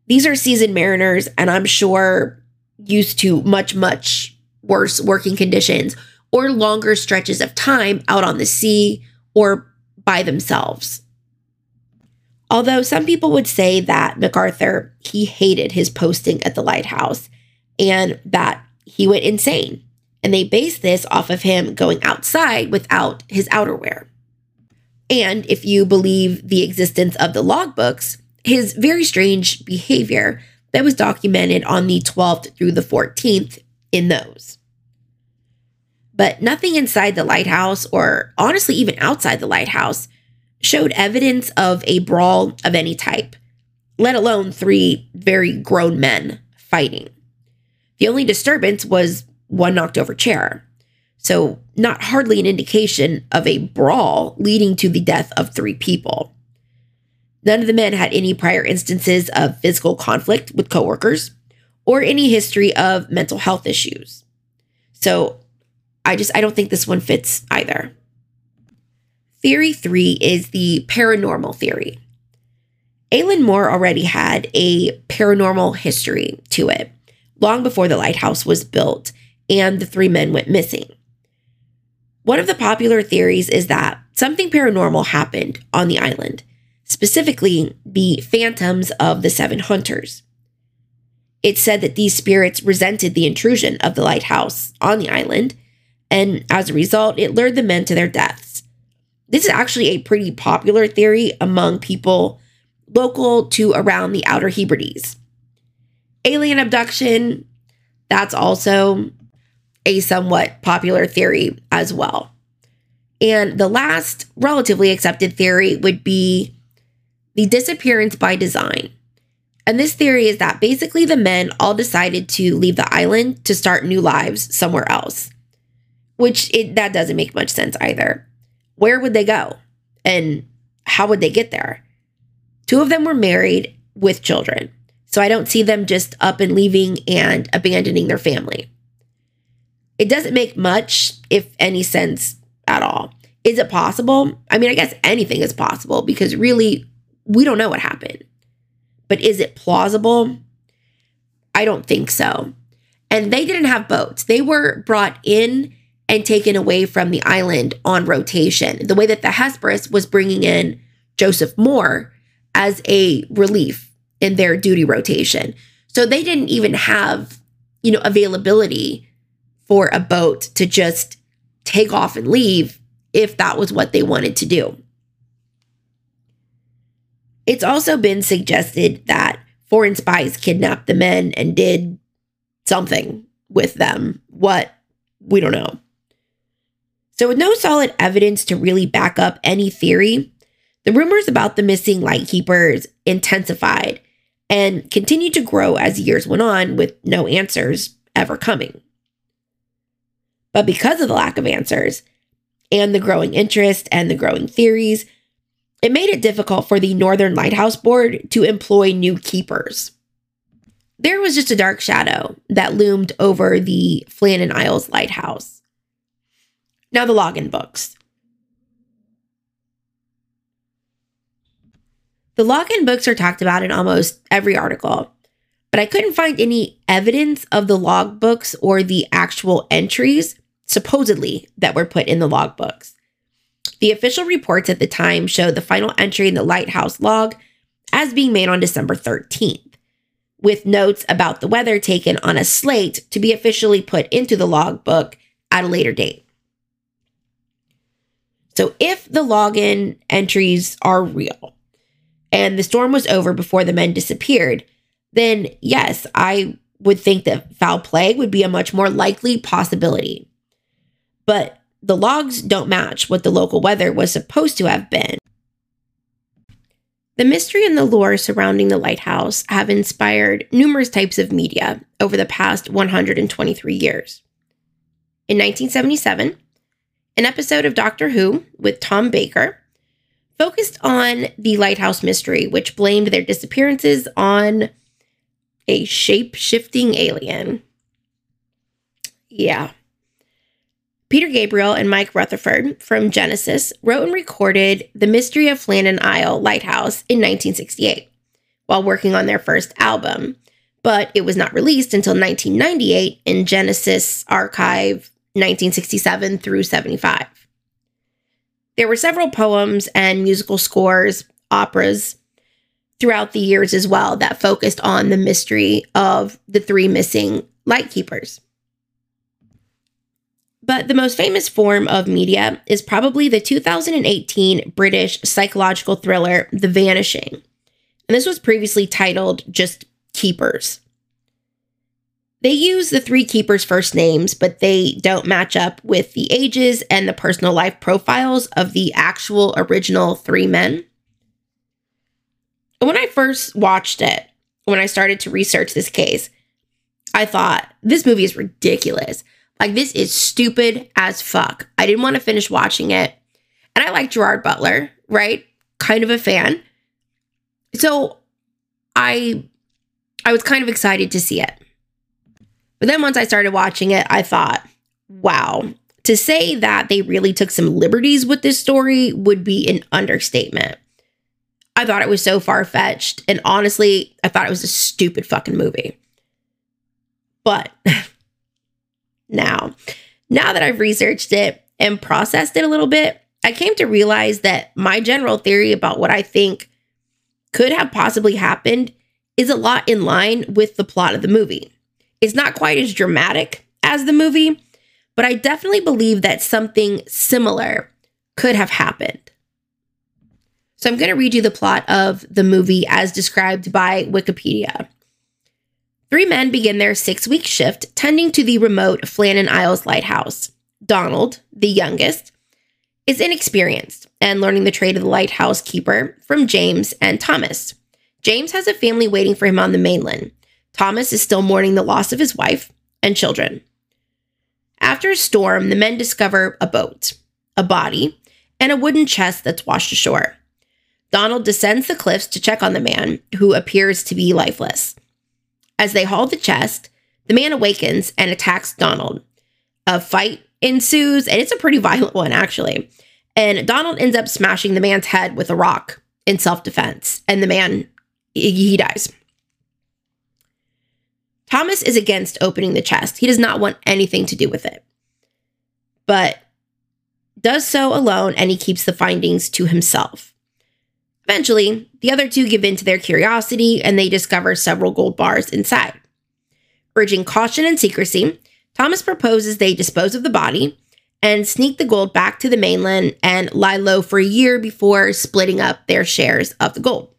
These are seasoned mariners, and I'm sure used to much, much worse working conditions or longer stretches of time out on the sea or by themselves. Although some people would say that MacArthur, he hated his posting at the lighthouse and that he went insane And they base this off of him going outside without his outerwear. And if you believe the existence of the logbooks, his very strange behavior that was documented on the 12th through the 14th in those. But nothing inside the lighthouse, or honestly, even outside the lighthouse, showed evidence of a brawl of any type, let alone three very grown men fighting. The only disturbance was one knocked over chair. So, not hardly an indication of a brawl leading to the death of three people. None of the men had any prior instances of physical conflict with coworkers or any history of mental health issues. So, I just I don't think this one fits either. Theory 3 is the paranormal theory. Eilean Mor already had a paranormal history to it long before the lighthouse was built and the three men went missing. One of the popular theories is that something paranormal happened on the island, specifically the phantoms of the seven hunters. It's said that these spirits resented the intrusion of the lighthouse on the island, and as a result, it lured the men to their deaths. This is actually a pretty popular theory among people local to around the Outer Hebrides. Alien abduction, that's also a somewhat popular theory as well. And the last relatively accepted theory would be the disappearance by design. And this theory is that basically the men all decided to leave the island to start new lives somewhere else. Which it, that doesn't make much sense either. Where would they go? And how would they get there? Two of them were married with children. So I don't see them just up and leaving and abandoning their family. It doesn't make much, if any sense at all. Is it possible? I mean, I guess anything is possible because really, we don't know what happened. But is it plausible? I don't think so. And they didn't have boats, they were brought in and taken away from the island on rotation, the way that the Hesperus was bringing in Joseph Moore as a relief in their duty rotation. So they didn't even have, you know, availability for a boat to just take off and leave if that was what they wanted to do. It's also been suggested that foreign spies kidnapped the men and did something with them. What? We don't know. So, with no solid evidence to really back up any theory, the rumors about the missing lightkeepers intensified and continued to grow as years went on with no answers ever coming. But because of the lack of answers and the growing interest and the growing theories, it made it difficult for the Northern Lighthouse Board to employ new keepers. There was just a dark shadow that loomed over the Flannan Isles Lighthouse. Now, the login books. The login books are talked about in almost every article, but I couldn't find any evidence of the log books or the actual entries, supposedly, that were put in the logbooks. The official reports at the time showed the final entry in the lighthouse log as being made on December 13th, with notes about the weather taken on a slate to be officially put into the logbook at a later date. So, if the login entries are real, and the storm was over before the men disappeared, then yes, I would think that foul play would be a much more likely possibility. But the logs don't match what the local weather was supposed to have been. The mystery and the lore surrounding the lighthouse have inspired numerous types of media over the past 123 years. In 1977, an episode of Doctor Who with Tom Baker focused on the lighthouse mystery, which blamed their disappearances on a shape shifting alien. Yeah. Peter Gabriel and Mike Rutherford from Genesis wrote and recorded The Mystery of Flannan Isle Lighthouse in 1968 while working on their first album, but it was not released until 1998 in Genesis Archive 1967 through 75. There were several poems and musical scores, operas throughout the years as well that focused on the mystery of the three missing light keepers. But the most famous form of media is probably the 2018 British psychological thriller, The Vanishing. And this was previously titled just Keepers. They use the three keepers' first names, but they don't match up with the ages and the personal life profiles of the actual original three men. When I first watched it, when I started to research this case, I thought, this movie is ridiculous. Like, this is stupid as fuck. I didn't want to finish watching it. And I like Gerard Butler, right? Kind of a fan. So I I was kind of excited to see it. But then once I started watching it, I thought, wow, to say that they really took some liberties with this story would be an understatement. I thought it was so far fetched. And honestly, I thought it was a stupid fucking movie. But now, now that I've researched it and processed it a little bit, I came to realize that my general theory about what I think could have possibly happened is a lot in line with the plot of the movie. It's not quite as dramatic as the movie, but I definitely believe that something similar could have happened. So I'm going to read you the plot of the movie as described by Wikipedia. Three men begin their six week shift tending to the remote Flannan Isles lighthouse. Donald, the youngest, is inexperienced and learning the trade of the lighthouse keeper from James and Thomas. James has a family waiting for him on the mainland, Thomas is still mourning the loss of his wife and children. After a storm, the men discover a boat, a body, and a wooden chest that's washed ashore. Donald descends the cliffs to check on the man, who appears to be lifeless. As they haul the chest, the man awakens and attacks Donald. A fight ensues, and it's a pretty violent one, actually. And Donald ends up smashing the man's head with a rock in self defense, and the man, he dies. Thomas is against opening the chest. He does not want anything to do with it, but does so alone and he keeps the findings to himself. Eventually, the other two give in to their curiosity and they discover several gold bars inside. Urging caution and secrecy, Thomas proposes they dispose of the body and sneak the gold back to the mainland and lie low for a year before splitting up their shares of the gold.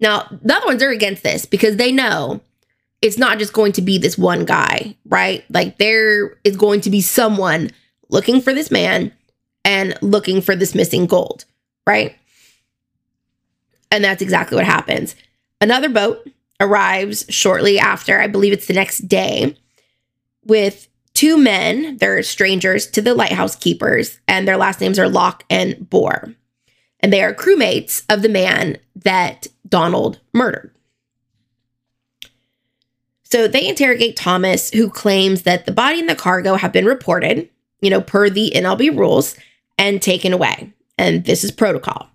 Now, the other ones are against this because they know it's not just going to be this one guy, right? Like there is going to be someone looking for this man and looking for this missing gold, right? And that's exactly what happens. Another boat arrives shortly after, I believe it's the next day, with two men. They're strangers to the lighthouse keepers, and their last names are Locke and Bohr. And they are crewmates of the man that Donald murdered. So they interrogate Thomas, who claims that the body and the cargo have been reported, you know, per the NLB rules, and taken away. And this is protocol.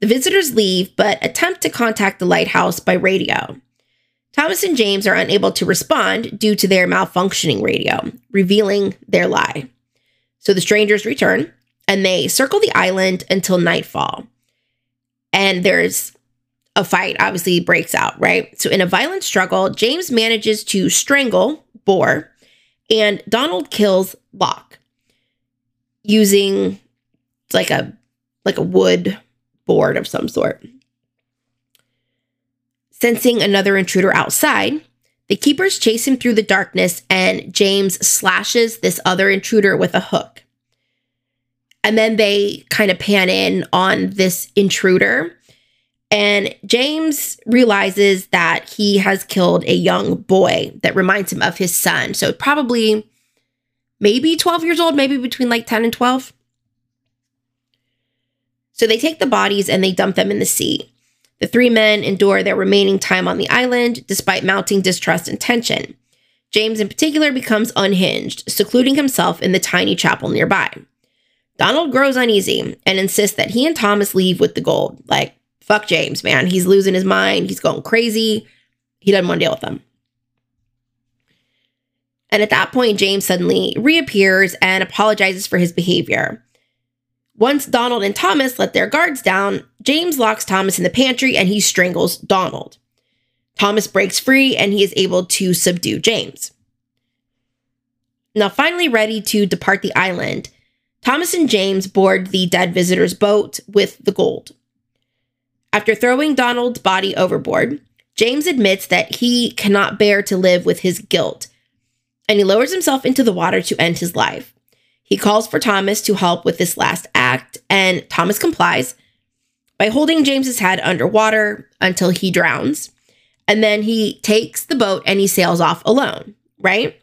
The visitors leave, but attempt to contact the lighthouse by radio. Thomas and James are unable to respond due to their malfunctioning radio, revealing their lie. So the strangers return and they circle the island until nightfall. And there's a fight obviously breaks out, right? So in a violent struggle, James manages to strangle Bohr and Donald kills Locke using like a like a wood board of some sort. Sensing another intruder outside, the keepers chase him through the darkness and James slashes this other intruder with a hook. And then they kind of pan in on this intruder and James realizes that he has killed a young boy that reminds him of his son. So probably maybe 12 years old, maybe between like 10 and 12. So they take the bodies and they dump them in the sea. The three men endure their remaining time on the island despite mounting distrust and tension. James, in particular, becomes unhinged, secluding himself in the tiny chapel nearby. Donald grows uneasy and insists that he and Thomas leave with the gold. Like, Fuck James, man. He's losing his mind. He's going crazy. He doesn't want to deal with them. And at that point, James suddenly reappears and apologizes for his behavior. Once Donald and Thomas let their guards down, James locks Thomas in the pantry and he strangles Donald. Thomas breaks free and he is able to subdue James. Now, finally ready to depart the island, Thomas and James board the dead visitor's boat with the gold. After throwing Donald's body overboard, James admits that he cannot bear to live with his guilt, and he lowers himself into the water to end his life. He calls for Thomas to help with this last act, and Thomas complies by holding James's head underwater until he drowns. And then he takes the boat and he sails off alone, right?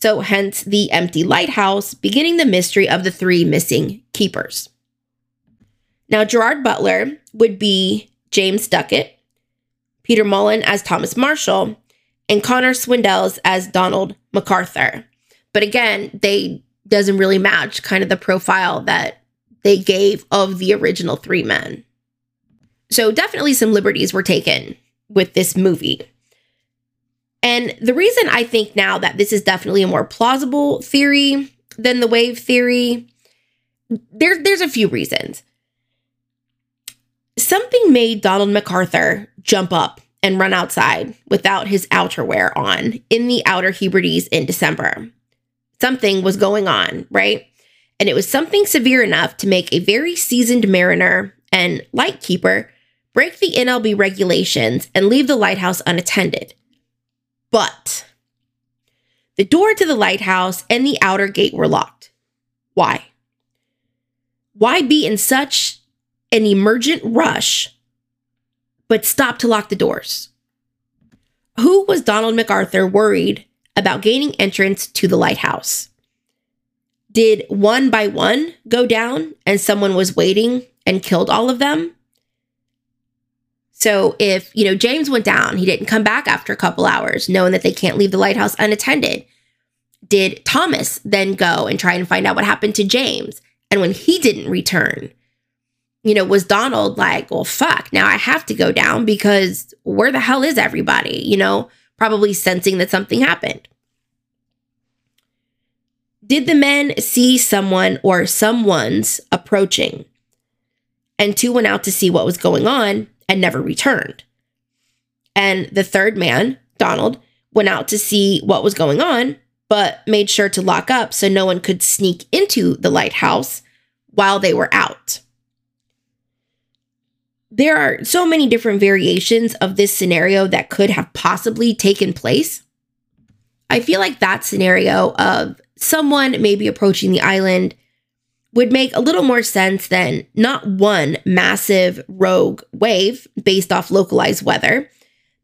So, hence the empty lighthouse, beginning the mystery of the three missing keepers. Now, Gerard Butler would be James Ducat, Peter Mullan as Thomas Marshall, and Connor Swindells as Donald MacArthur. But again, they doesn't really match kind of the profile that they gave of the original three men. So definitely some liberties were taken with this movie. And the reason I think now that this is definitely a more plausible theory than the wave theory, there, there's a few reasons. Something made Donald MacArthur jump up and run outside without his outerwear on in the Outer Hebrides in December. Something was going on, right? And it was something severe enough to make a very seasoned mariner and lightkeeper break the NLB regulations and leave the lighthouse unattended. But the door to the lighthouse and the outer gate were locked. Why? Why be in such an emergent rush, but stop to lock the doors? Who was Donald MacArthur worried about gaining entrance to the lighthouse? Did one by one go down and someone was waiting and killed all of them? So if, you know, James went down, he didn't come back after a couple hours, knowing that they can't leave the lighthouse unattended. Did Thomas then go and try and find out what happened to James? And when he didn't return, you know, was Donald like, well, fuck, now I have to go down because where the hell is everybody? You know, probably sensing that something happened. Did the men see someone or someone's approaching? And two went out to see what was going on and never returned. And the third man, Donald, went out to see what was going on, but made sure to lock up so no one could sneak into the lighthouse while they were out. There are so many different variations of this scenario that could have possibly taken place. I feel like that scenario of someone maybe approaching the island would make a little more sense than not one massive rogue wave based off localized weather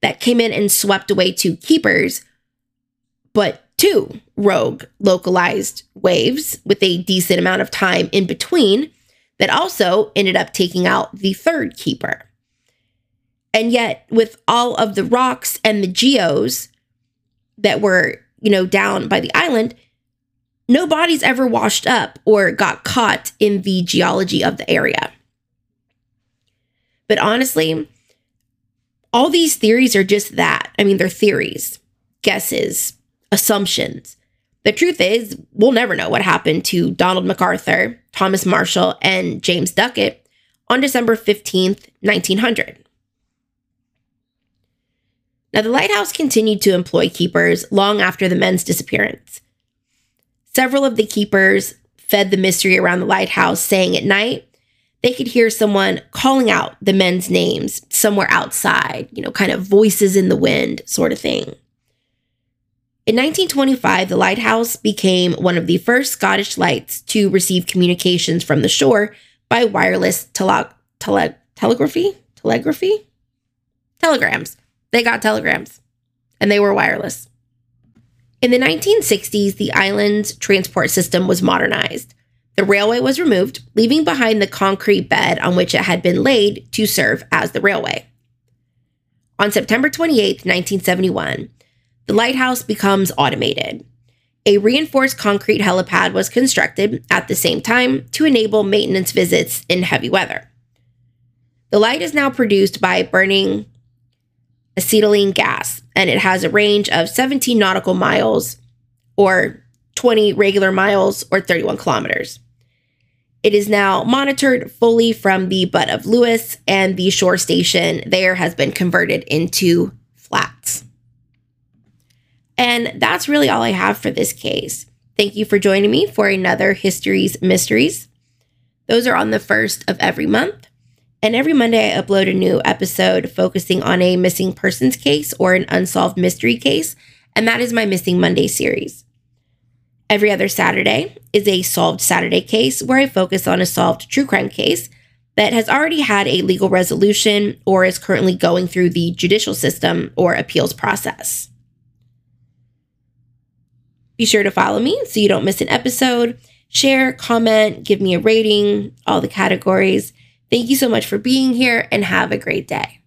that came in and swept away two keepers, but two rogue localized waves with a decent amount of time in between that also ended up taking out the third keeper. And yet, with all of the rocks and the geos that were, you know, down by the island, no bodies ever washed up or got caught in the geology of the area. But honestly, all these theories are just that. I mean, they're theories, guesses, assumptions. The truth is, we'll never know what happened to Donald MacArthur, Thomas Marshall, and James Ducat on December 15th, 1900. Now, the lighthouse continued to employ keepers long after the men's disappearance. Several of the keepers fed the mystery around the lighthouse, saying at night they could hear someone calling out the men's names somewhere outside, you know, kind of voices in the wind sort of thing. In 1925, the lighthouse became one of the first Scottish lights to receive communications from the shore by wireless tele- tele- telegraphy, telegraphy, telegrams. They got telegrams, and they were wireless. In the 1960s, the island's transport system was modernized. The railway was removed, leaving behind the concrete bed on which it had been laid to serve as the railway. On September 28, 1971, the lighthouse becomes automated. A reinforced concrete helipad was constructed at the same time to enable maintenance visits in heavy weather. The light is now produced by burning acetylene gas, and it has a range of 17 nautical miles or 20 regular miles or 31 kilometers. It is now monitored fully from the butt of Lewis, and the shore station there has been converted into. And that's really all I have for this case. Thank you for joining me for another History's Mysteries. Those are on the first of every month. And every Monday, I upload a new episode focusing on a missing persons case or an unsolved mystery case. And that is my Missing Monday series. Every other Saturday is a Solved Saturday case where I focus on a solved true crime case that has already had a legal resolution or is currently going through the judicial system or appeals process. Be sure to follow me so you don't miss an episode. Share, comment, give me a rating, all the categories. Thank you so much for being here and have a great day.